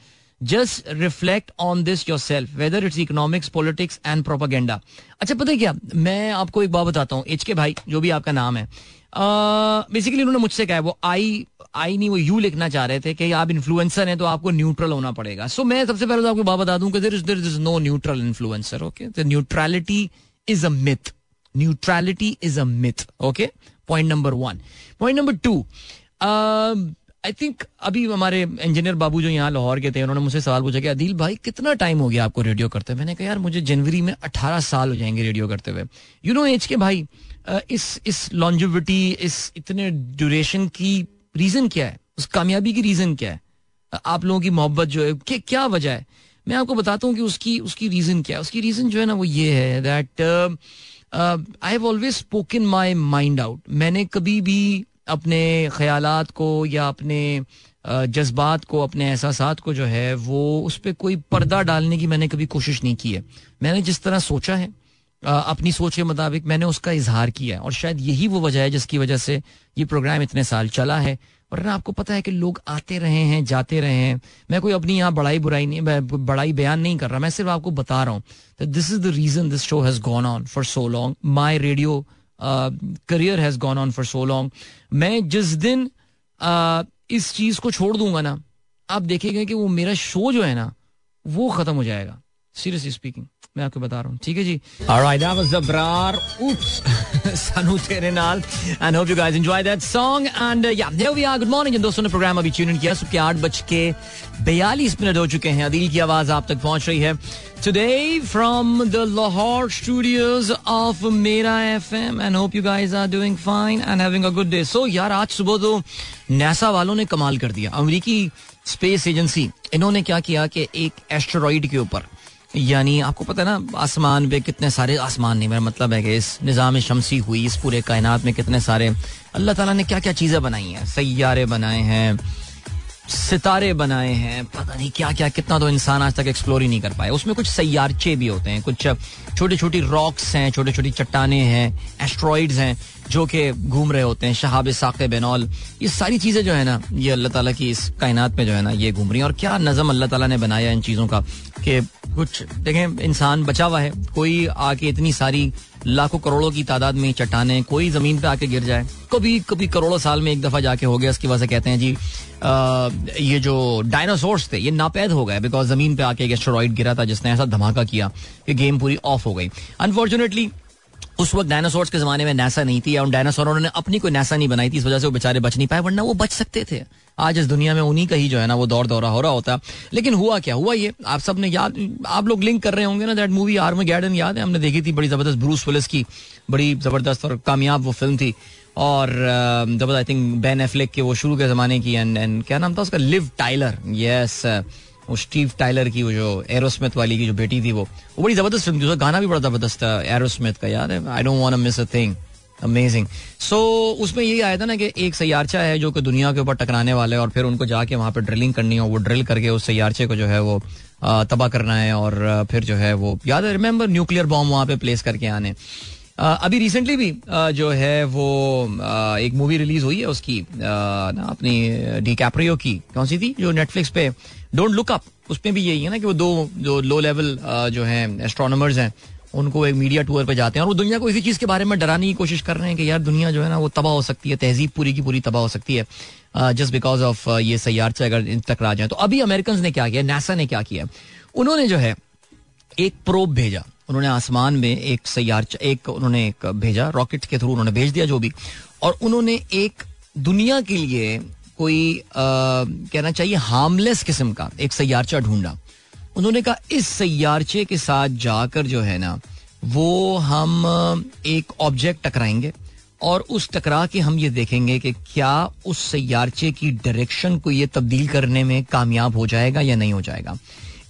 just reflect on this yourself whether it's economics politics and propaganda अच्छा पता है क्या? मैं आपको एक बात बताता हूँ एच के भाई जो भी आपका नाम है। बेसिकली उन्होंने मुझसे कहा वो आई आई नहीं वो यू लिखना चाह रहे थे कि आप इन्फ्लुएंसर हैं तो आपको न्यूट्रल होना पड़ेगा। सो so, मैं सबसे पहले तो आपको बात बता दूँ कि there is there is no neutral influencer okay the neutrality is a myth neutrality is a myth okay point number one point number two I think अभी हमारे इंजीनियर बाबू जो यहाँ लाहौर के थे, उन्होंने मुझसे सवाल पूछा कि, अदिल भाई, कितना टाइम हो गया आपको रेडियो करते हुए? मैंने कहा, यार, मुझे जनवरी में अठारह साल हो जाएँगे रेडियो करते हुए. यू नो एज के भाई इस इस लॉन्जिविटी इस इतने ड्यूरेशन की रीजन क्या है? उस कामयाबी की रीजन क्या है? आप लोगों की मोहब्बत जो है, क्या वजह है? मैं आपको बताता हूँ कि उसकी उसकी रीजन क्या है। उसकी रीजन जो है ना, वो ये है that I have always spoken my mind out मैंने कभी भी अपने ख्यालात को या अपने जज्बात को, अपने एहसास को जो है, वो उस पर कोई पर्दा डालने की मैंने कभी कोशिश नहीं की है। मैंने जिस तरह सोचा है अपनी सोच के मुताबिक मैंने उसका इजहार किया है। और शायद यही वो वजह है जिसकी वजह से ये प्रोग्राम इतने साल चला है। और आपको पता है कि लोग आते रहे हैं, जाते रहे हैं। मैं कोई अपनी यहाँ बड़ाई बुराई नहीं बड़ाई बयान नहीं कर रहा। मैं सिर्फ़ आपको बता रहा हूँ। This is the reason this show has gone on for so long my radio career has gone on for so long मैं जिस दिन uh, इस चीज़ को छोड़ दूँगा ना आप देखेंगे कि वो मेरा शो जो है ना वो खत्म हो जाएगा सीरियसली स्पीकिंग मैं आपको बता रहा हूँ। ठीक है जी? Alright, [laughs] yeah, प्रोग्राम अभी ट्यून किया। सुबह आठ बज के बयालीस मिनट हो चुके हैं। अदील की आवाज़ आप तक पहुँच रही है। Today from the Lahore studios of Mera F M and hope you guys are doing fine and a good day so यार आज सुबह तो नैसा वालों ने कमाल कर दिया अमरीकी स्पेस एजेंसी इन्होंने क्या किया कि एक एस्ट्रॉइड के ऊपर यानी आपको पता है ना, आसमान पे कितने सारे आसमान नहीं, मेरा मतलब है कि इस निज़ाम शमसी हुई, इस पूरे कायनात में कितने सारे, अल्लाह ताला ने क्या क्या चीज़ें बनाई हैं? सैारे बनाए हैं, सितारे बनाए हैं, पता नहीं क्या क्या कितना तो इंसान आज तक एक्सप्लोर ही नहीं कर पाए उसमें कुछ सैारचे भी होते हैं, कुछ छोटी छोटी रॉक्स हैं छोटी छोटी चट्टाने हैं एस्ट्रॉइड्स हैं, जो कि घूम रहे होते हैं शहाब साक़ बेनौल ये सारी चीज़ें जो है ना, ये अल्लाह ताला की इस कायनात में जो है ना, ये घूम रही हैं। और क्या नज़म अल्लाह ताला ने बनाया इन चीज़ों का, कि कुछ देखें इंसान बचा हुआ है। कोई आके इतनी सारी लाखों करोड़ों की तादाद में चट्टाने कोई ज़मीन पे आके गिर जाए। कभी कभी करोड़ों साल में एक दफ़ा जाके हो गया उसकी वजह से कहते हैं जी आ, ये जो डायनासोर्स थे ये नापैद हो गए बिकॉज़ ज़मीन पे आके एक एस्ट्रॉइड गिरा था जिसने ऐसा धमाका किया कि गेम पूरी ऑफ़ हो गई। अनफॉर्चुनेटली उस वक्त डायनासोर्स के जमाने में नासा नहीं थी और डायनासोर ने अपनी कोई नासा नहीं बनाई थी, इस वजह से वो बेचारे बच नहीं पाए, वरना वो बच सकते थे। आज इस दुनिया में उन्हीं का ही जो है ना, वो दौर दौरा हो रहा होता। लेकिन हुआ क्या? हुआ ये, आप सबने याद, आप लोग लिंक कर रहे होंगे ना दैट मूवी आर्म गैडन याद है? हमने देखी थी बड़ी ज़बरदस्त ब्रूस पुलिस की, बड़ी ज़बरदस्त और कामयाब वो फ़िल्म थी। और आई थिंक बैन एफ्लिक के वो शुरू के जमाने की एंड एंड क्या नाम था उसका? लिव टाइलर यस वो स्टीव टाइलर की, वो जो एरोस्मिथ वाली की जो बेटी थी वो वो बड़ी ज़बरदस्त फ़िल्म थी, उसका गाना भी बड़ा ज़बरदस्त था, एरोस्मिथ का है? I don't want miss a thing amazing so उसमें यही आया था ना कि एक सैयारचा है जो कि दुनिया के ऊपर टकराने वाला है और फिर उनको जाके वहाँ पर ड्रिलिंग करनी है वो ड्रिल करके उस सैयारचे को जो है वो तबाह करना है और फिर जो है वो, याद रिमेंबर न्यूक्लियर बॉम्ब वहाँ पे प्लेस करके आने। अभी रिसेंटली भी जो है वो एक मूवी रिलीज़ हुई है उसकी ना, अपनी डी कैप्रियो की। कौन सी थी? जो नेटफ्लिक्स पे डोंट लुक अप उसमें भी यही है ना कि वो दो, जो लो लेवल जो है एस्ट्रोनॉमर्स हैं, उनको एक मीडिया टूर पे जाते हैं और वो दुनिया को इसी चीज़ के बारे में डराने की कोशिश कर रहे हैं कि यार दुनिया जो है ना, वो तबाह हो सकती है, तहजीब पूरी की पूरी तबाह हो सकती है जस्ट बिकॉज़ ऑफ़ ये सैार से अगर इन तक जाए तो अभी अमेरिकन ने क्या किया नासा ने क्या किया? उन्होंने जो है, एक प्रोब भेजा। उन्होंने आसमान में एक सैार एक उन्होंने एक भेजा रॉकेट के थ्रू उन्होंने भेज दिया जो भी। और उन्होंने एक दुनिया के लिए कोई आ, कहना चाहिए हार्मलेस किस्म का एक सैारचा ढूंढा। उन्होंने कहा इस सैारचे के साथ जाकर जो है ना वो हम एक ऑब्जेक्ट टकराएँगे और उस टकरा के हम ये देखेंगे कि क्या उस सैारचे की डायरेक्शन को ये तब्दील करने में कामयाब हो जाएगा या नहीं हो जाएगा।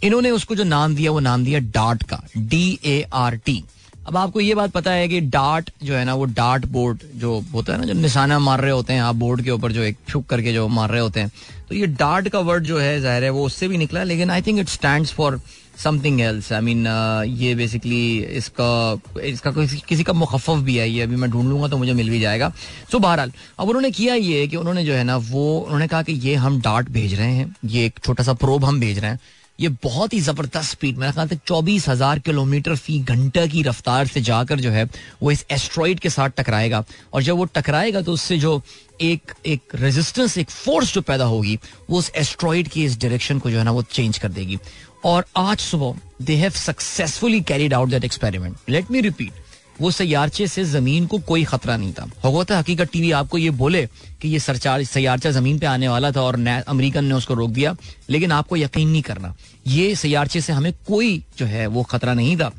इन्होंने उसको जो नाम दिया वो नाम दिया डार्ट का डी ए आर टी अब आपको ये बात पता है कि डार्ट जो है ना वो डार्ट बोर्ड जो होता है ना जो निशाना मार रहे होते हैं आप बोर्ड के ऊपर जो एक छुक करके जो मार रहे होते हैं तो ये डार्ट का वर्ड जो है ज़ाहिर है वो उससे भी निकला लेकिन I think it stand for something else I mean ये बेसिकली इसका इसका किसी, किसी का मुखफ़ भी है ये अभी मैं ढूंढ लूँगा तो मुझे मिल भी जाएगा। सो बहरहाल अब उन्होंने किया ये कि उन्होंने जो है ना वो उन्होंने कहा कि ये हम डार्ट भेज रहे हैं ये एक छोटा सा प्रोब हम भेज रहे हैं। ये बहुत ही ज़बरदस्त स्पीड मेरा ख्याल चौबीस हज़ार किलोमीटर फ़ी घंटे की रफ्तार से जाकर जो है, वो इस एस्ट्रॉइड के साथ टकराएगा। और जब वो टकराएगा तो उससे जो एक एक रेजिस्टेंस एक फोर्स जो पैदा होगी, वो उस एस्ट्रॉइड की इस डायरेक्शन को जो है ना, वो चेंज कर देगी। और आज सुबह they have successfully carried out that experiment let me repeat वो सैारचे से ज़मीन को कोई खतरा नहीं था। होता हकीकत टीवी आपको ये बोले कि ये सरचार सैारचा ज़मीन पे आने वाला था और अमेरिकन ने उसको रोक दिया। लेकिन आपको यकीन नहीं करना, ये सैारचे से हमें कोई जो है वो खतरा नहीं था।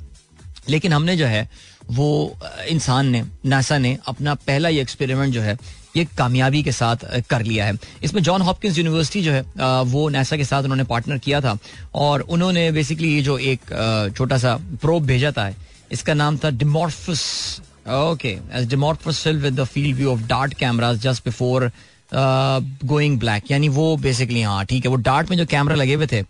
लेकिन हमने जो है, वो इंसान ने, नासा ने अपना पहला ये एक्सपेरिमेंट जो है, ये कामयाबी के साथ कर लिया है। इसमें जॉन हॉपकिंस यूनिवर्सिटी जो है वो नासा के साथ उन्होंने पार्टनर किया था। और उन्होंने बेसिकली ये जो एक छोटा सा प्रोब भेजा था इसका नाम था Dimorphos okay as Dimorphos fill with the field view of DART cameras just before going black यानी वो बेसिकली हाँ ठीक है वो डार्ट में जो कैमरा लगे हुए थे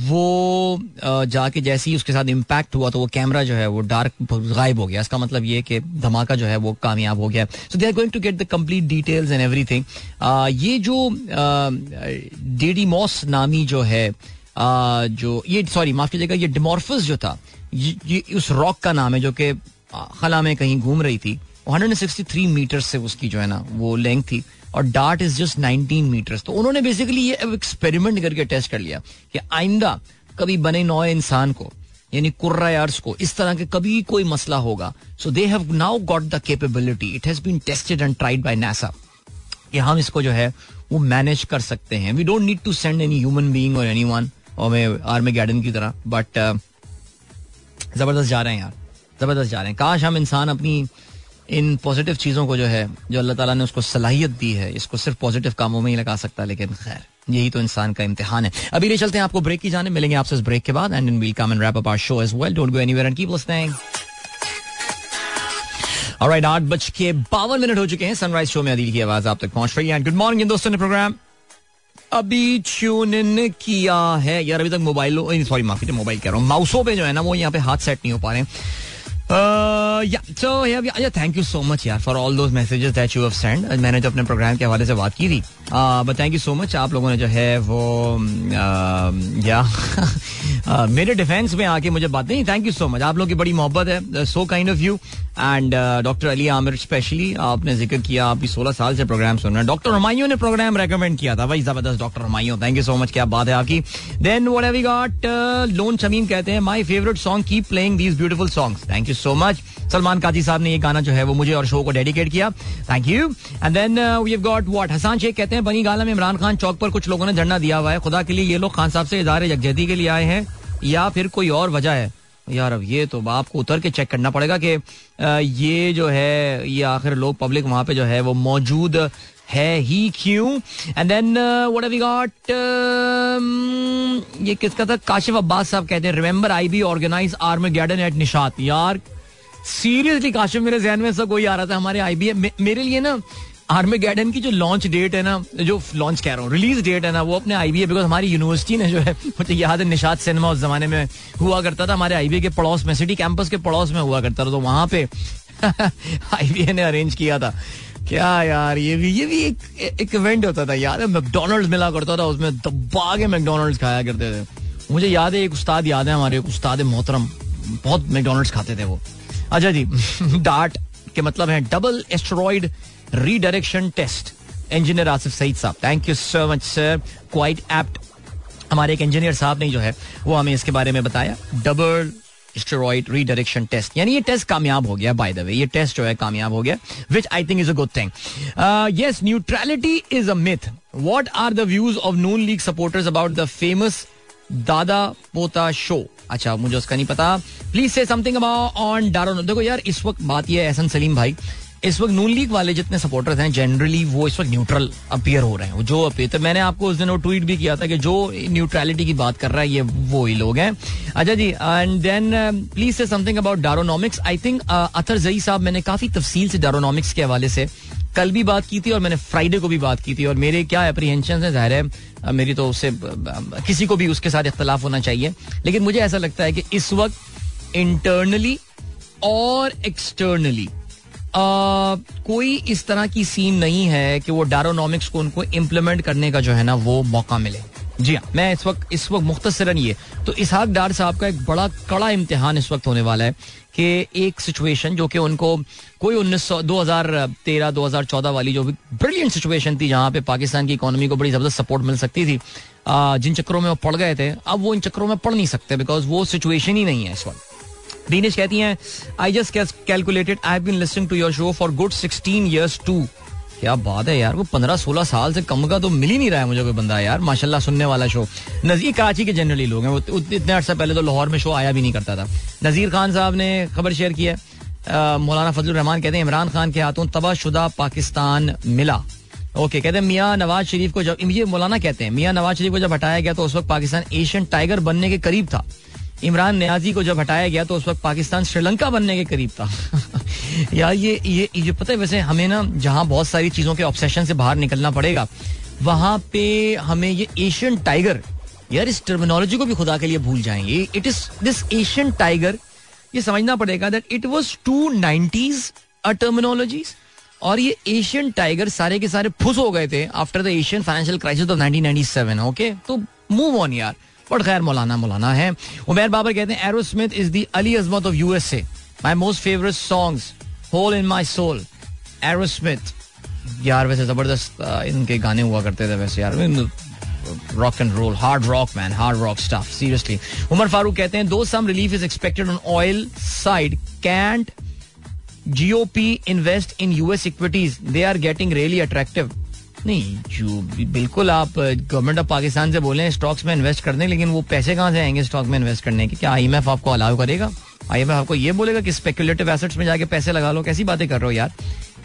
वो uh, जाके जैसे ही उसके साथ इम्पैक्ट हुआ तो वो कैमरा जो है वो डार्क गायब हो गया। इसका मतलब ये कि धमाका जो है वो कामयाब हो गया। So they are going to get the complete details and everything ये जो डेडी uh, मॉस नामी जो है uh, जो ये सॉरी माफ़ कीजिएगा ये डिमोर्फस जो था ये उस रॉक का नाम है जो कि खला में कहीं घूम रही थी। 163 मीटर से उसकी जो है ना, वो लेंथ थी और डार्ट इज़ जस्ट 19 मीटर्स तो उन्होंने बेसिकली ये एक्सपेरिमेंट करके टेस्ट कर लिया कि आइंदा कभी बने नौ इंसान को, यानी कुर्रायार्स को, इस तरह के कभी कोई मसला होगा। So they have now got the capability it has been tested and tried by NASA कि हम इसको जो है, वो मैनेज कर सकते हैं। We don't need to send any human being or anyone और आर्मी गार्डन की तरह बट ज़बरदस्त जा रहे हैं यार, ज़बरदस्त जा रहे हैं। काश हम इंसान अपनी इन पॉजिटिव चीज़ों को जो है, जो अल्लाह ताला ने उसको सलाहियत दी है, इसको सिर्फ़ पॉजिटिव कामों में ही लगा सकता है लेकिन खैर, यही तो इंसान का इम्तिहान है। अभी ले चलते हैं आपको ब्रेक की जाने मिलेंगे आपसे इस ब्रेक के बाद and in come and wrap up our show as well don't go anywhere and keep listening alright आठ बज के बावन मिनट हो चुके हैं। सनराइज शो में अदील की आवाज़ आप तक पहुँच रही है। गुड मॉर्निंग दोस्तों ने प्रोग्राम अभी ट्यून इन किया है। यार, अभी तक मोबाइल सॉरी माफ़ी मोबाइल कह रहा हूँ। माउसों पे जो है ना, वो यहाँ पे हाथ सेट नहीं हो पा रहे थैंक यू सो मच यार for all those messages that you have send मैंने जो अपने प्रोग्राम के हवाले से बात की थी। But thank you so much आप लोगों ने जो है वो या [laughs] मेरे डिफेंस में आके मुझे बात नहीं थैंक यू सो मच आप लोगों की बड़ी मोहब्बत है। So kind of you and doctor Ali Aamir specially आपने ज़िक्र किया, आप सोलह साल से प्रोग्राम सुन रहे हैं। डॉक्टर हमायूं ने प्रोग्राम रेकमेंड किया था भाई ज़बरदस्त doctor Humayun thank you so much क्या बात है आपकी। Then what have we got loan Shamim कहते हैं my favourite song keep playing these beautiful songs thank you so much Salman Qazi sahab ने ये गाना जो है, वो मुझे और शो को डेडिकेट किया। Thank you and then we have got what Hassan Sheikh कहते हैं, बनी गाला में इमरान खान चौक पर कुछ लोगों ने धरना दिया हुआ है। खुदा के लिए ये लोग खान साहब से इदारे यकजहती के लिए आए हैं या फिर कोई और वजह है? यार अब ये तो आपको उतर के चेक करना पड़ेगा कि ये जो है, ये आखिर लोग पब्लिक वहाँ पे जो है वो मौजूद है ही क्यों? And then what have got ये किसका था? काशिफ अब्बास साहब कहते हैं remember I be organise army garden at Nishat यार सीरियसली काशिफ, मेरे जहन में सब कोई आ रहा था, हमारे आई बी मेरे लिए ना आर्मी गार्डन की जो लॉन्च डेट है ना, जो लॉन्च कह रहा हूँ रिलीज़ डेट है ना, वो अपने आई बिकॉज़ हमारी यूनिवर्सिटी ने जो है, मुझे याद है निशाद सिनेमा उस जमाने में हुआ करता था, हमारे आई के पड़ोस में सिटी कैंपस के पड़ोस में हुआ करता था तो वहाँ पे [laughs] आई ने अरेंज किया था। क्या यार, ये भी ये भी एक एक इवेंट होता था यार मैकडोनल्ड मिला करता था, उसमें दबा के मैकडोनल्ड खाया करते थे। मुझे याद है, एक उस्ताद याद है हमारे उस्ताद मोहतरम, बहुत मैकडोनल्ड खाते थे वो। अच्छा जी [laughs] डार्ट के मतलब है double asteroid redirection test engineer Asif Saeed sahab thank you so much sir quite apt हमारे एक इंजीनियर साहब ने जो है, वो हमें इसके बारे में बताया. डबल स्टेरॉइड रीडायरेक्शन टेस्ट यानी ये टेस्ट कामयाब हो गया बाय द वे ये टेस्ट जो है कामयाब हो गया which I think is a good thing yes neutrality is a myth what are the views of Noon league supporters about the famous Dada Pota show अच्छा मुझे उसका नहीं पता. Please say something about on डारो देखो यार, इस वक्त बात यह है एहसन सलीम भाई. इस वक्त नून लीग वाले जितने सपोर्टर्स हैं जनरली वो इस वक्त न्यूट्रल अपियर हो रहे हैं। जो अपियर तो मैंने आपको उस दिन वो ट्वीट भी किया था कि जो न्यूट्रलिटी की बात कर रहा है, ये वो ही लोग हैं। अच्छा जी and then please say something about Daronomics I think Atar Zai sahab, मैंने काफ़ी तफसील से डारोनॉमिक्स के हवाले से कल भी बात की थी और मैंने फ्राइडे को भी बात की थी। और मेरे क्या अप्रीहेंशन है, ज़ाहिर है मेरी तो उससे किसी को भी उसके साथ इख्तलाफ होना चाहिए। लेकिन मुझे ऐसा लगता है कि इस वक्त इंटरनली और एक्सटर्नली कोई इस तरह की सीन नहीं है कि वो डारोनॉमिक्स को उनको इम्प्लीमेंट करने का जो है ना, वो मौका मिले। जी हाँ मैं इस वक्त इस वक्त मुख्तसरन ये। तो इसहाक डार साहब का एक बड़ा कड़ा इम्तिहान इस वक्त होने वाला है कि एक सिचुएशन जो कि उनको कोई उन्नीस सौ, दो हज़ार तेरह, दो हज़ार चौदह वाली जो ब्रिलियंट सिचुएशन थी, जहाँ पे पाकिस्तान की इकोनॉमी को बड़ी ज़बरदस्त सपोर्ट मिल सकती थी जिन चक्रों में वो पड़ गए थे, अब वो इन चक्रों में पड़ नहीं सकते बिकॉज़ वो सिचुएशन ही नहीं है इस वक्त। दीनेश कहती हैं I just calculated I been listening to your show for good sixteen years too क्या बात है यार, वो पंद्रह सोलह साल से कम का तो मिल ही नहीं रहा है मुझे कोई बंदा यार, माशाल्लाह सुनने वाला शो नजीर कराची के जनरली लोग हैं, वो इतने अर्सा पहले तो लाहौर में शो आया भी नहीं करता था। नजीर खान साहब ने खबर शेयर की है। मौलाना फजल रहमान कहते हैं, इमरान खान के हाथों तबाहशुदा पाकिस्तान मिला। ओके, कहते हैं, मियाँ नवाज़ शरीफ को जब, ये मौलाना कहते हैं, मियाँ नवाज़ शरीफ को जब हटाया गया तो उस वक्त पाकिस्तान एशियन टाइगर बनने के करीब था। इमरान न्याजी को जब हटाया गया तो उस वक्त पाकिस्तान श्रीलंका बनने के करीब था। [laughs] यार ये ये ये पता है वैसे हमें ना, जहाँ बहुत सारी चीज़ों के ऑब्सेशन से बाहर निकलना पड़ेगा, वहाँ पे हमें ये एशियन टाइगर यार इस टर्मिनोलॉजी को भी खुदा के लिए भूल जाएँगे। It is this Asian tiger ये समझना पड़ेगा that it was to nineties a terminologies और ये एशियन टाइगर सारे के सारे फुस हो गए थे after the Asian financial crisis of 1997 okay तो मूव ऑन यार। बट खैर मौलाना मौलाना है। उमेर बाबर कहते हैं Aerosmith is the Ali Azmat of USA my most favourite songs hole in my soul Aerosmith यार वैसे ज़बरदस्त इनके गाने हुआ करते थे वैसे यार। Rock and roll hard rock man hard rock stuff seriously Umar Farooq कहते हैं, दो some relief is expected on oil side can't GOP invest in US equities they are getting really attractive नहीं, जो बिल्कुल आप गवर्नमेंट ऑफ़ पाकिस्तान से बोले stocks में इन्वेस्ट करने, लेकिन वो पैसे कहाँ से आएँगे स्टॉक में इन्वेस्ट करने के? क्या आईएमएफ आपको अलाउ करेगा? आईएमएफ आपको ये बोलेगा कि स्पेकुलेटिव एसेट्स में जाके पैसे लगा लो? कैसी बातें कर रहे हो यार?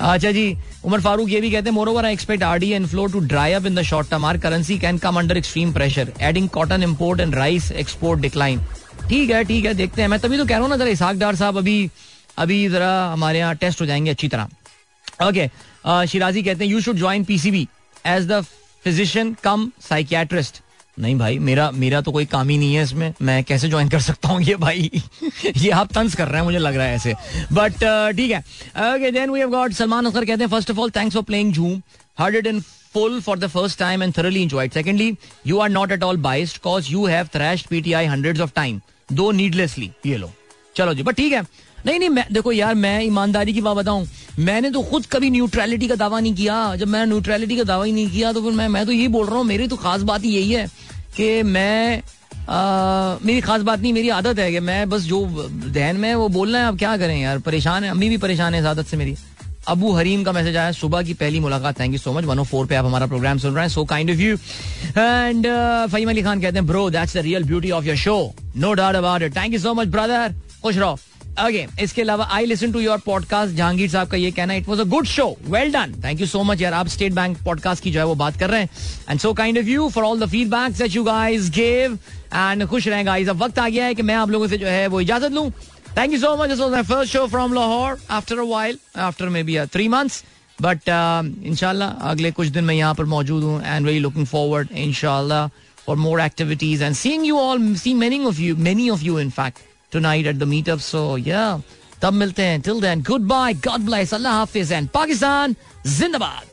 अच्छा जी, उमर फारूक ये भी कहते हैं moreover I expect R D and flow to dry up in the short term our currency can come under extreme pressure adding cotton import and rice export decline ठीक है ठीक है, देखते हैं। मैं तभी तो कह रहा हूँ ना, जरा इसहाक साहब अभी अभी जरा हमारे यहाँ टेस्ट हो जाएँगे अच्छी तरह। ओके शिराजी कहते हैं you should join PCB as the physician cum psychiatrist नहीं भाई मेरा मेरा तो कोई काम ही नहीं है इसमें. मैं कैसे ज्वाइन कर सकता हूँ ये भाई? [laughs] ये आप तंज कर रहे हैं मुझे लग रहा है ऐसे. बट uh, ठीक है. Okay then we have got Salman Akhtar कहते हैं first of all thanks for playing Jhoom heard it in full for the first time and thoroughly enjoyed. Secondly, you are not at all biased cause you have thrashed PTI hundreds of time, though needlessly. ये लो. चलो जी but ठीक है. नहीं नहीं मैं देखो यार मैं ईमानदारी की बात बताऊँ। मैंने तो खुद कभी न्यूट्रलिटी का दावा नहीं किया। जब मैंने न्यूट्रलिटी का दावा ही नहीं किया तो फिर मैं मैं तो यही बोल रहा हूँ मेरी तो खास बात यही है कि मैं आ, मेरी खास बात नहीं मेरी आदत है कि मैं बस जो दहन में वो बोलना है अब क्या करें यार परेशान है अम्मी भी परेशान है इस आदत से मेरी। अबू हरीम का मैसेज आया सुबह की पहली मुलाकात thank you so much one four पे आप हमारा प्रोग्राम सुन रहे हैं so kind of you and Faheem Ali Khan कहते हैं bro that's the real beauty of your show no doubt about it thank you so much brother खुश रहो. ओके इसके अलावा I listen to your podcast Jahangir sahab का ये कहना it was a good show well done thank you so much यार. आप state bank podcast की जो है वो बात कर रहे हैं. And so kind of you for all the feedback that you guys give and खुश रहें गाइस अब वक्त आ गया है कि मैं आप लोगों से जो है वो इजाज़त लूँ. Thank you so much this was my first show from Lahore after a while after maybe three months but इंशाल्लाह अगले कुछ दिन मैं यहाँ पर मौजूद हूँ एंड वेरी लुकिंग फॉरवर्ड इंशाल्लाह for more activities and seeing you all see many of you many of you in fact tonight at the meetup. So yeah, तब मिलते हैं. Till then, goodbye, God bless, Allah Hafiz, and Pakistan, Zindabad.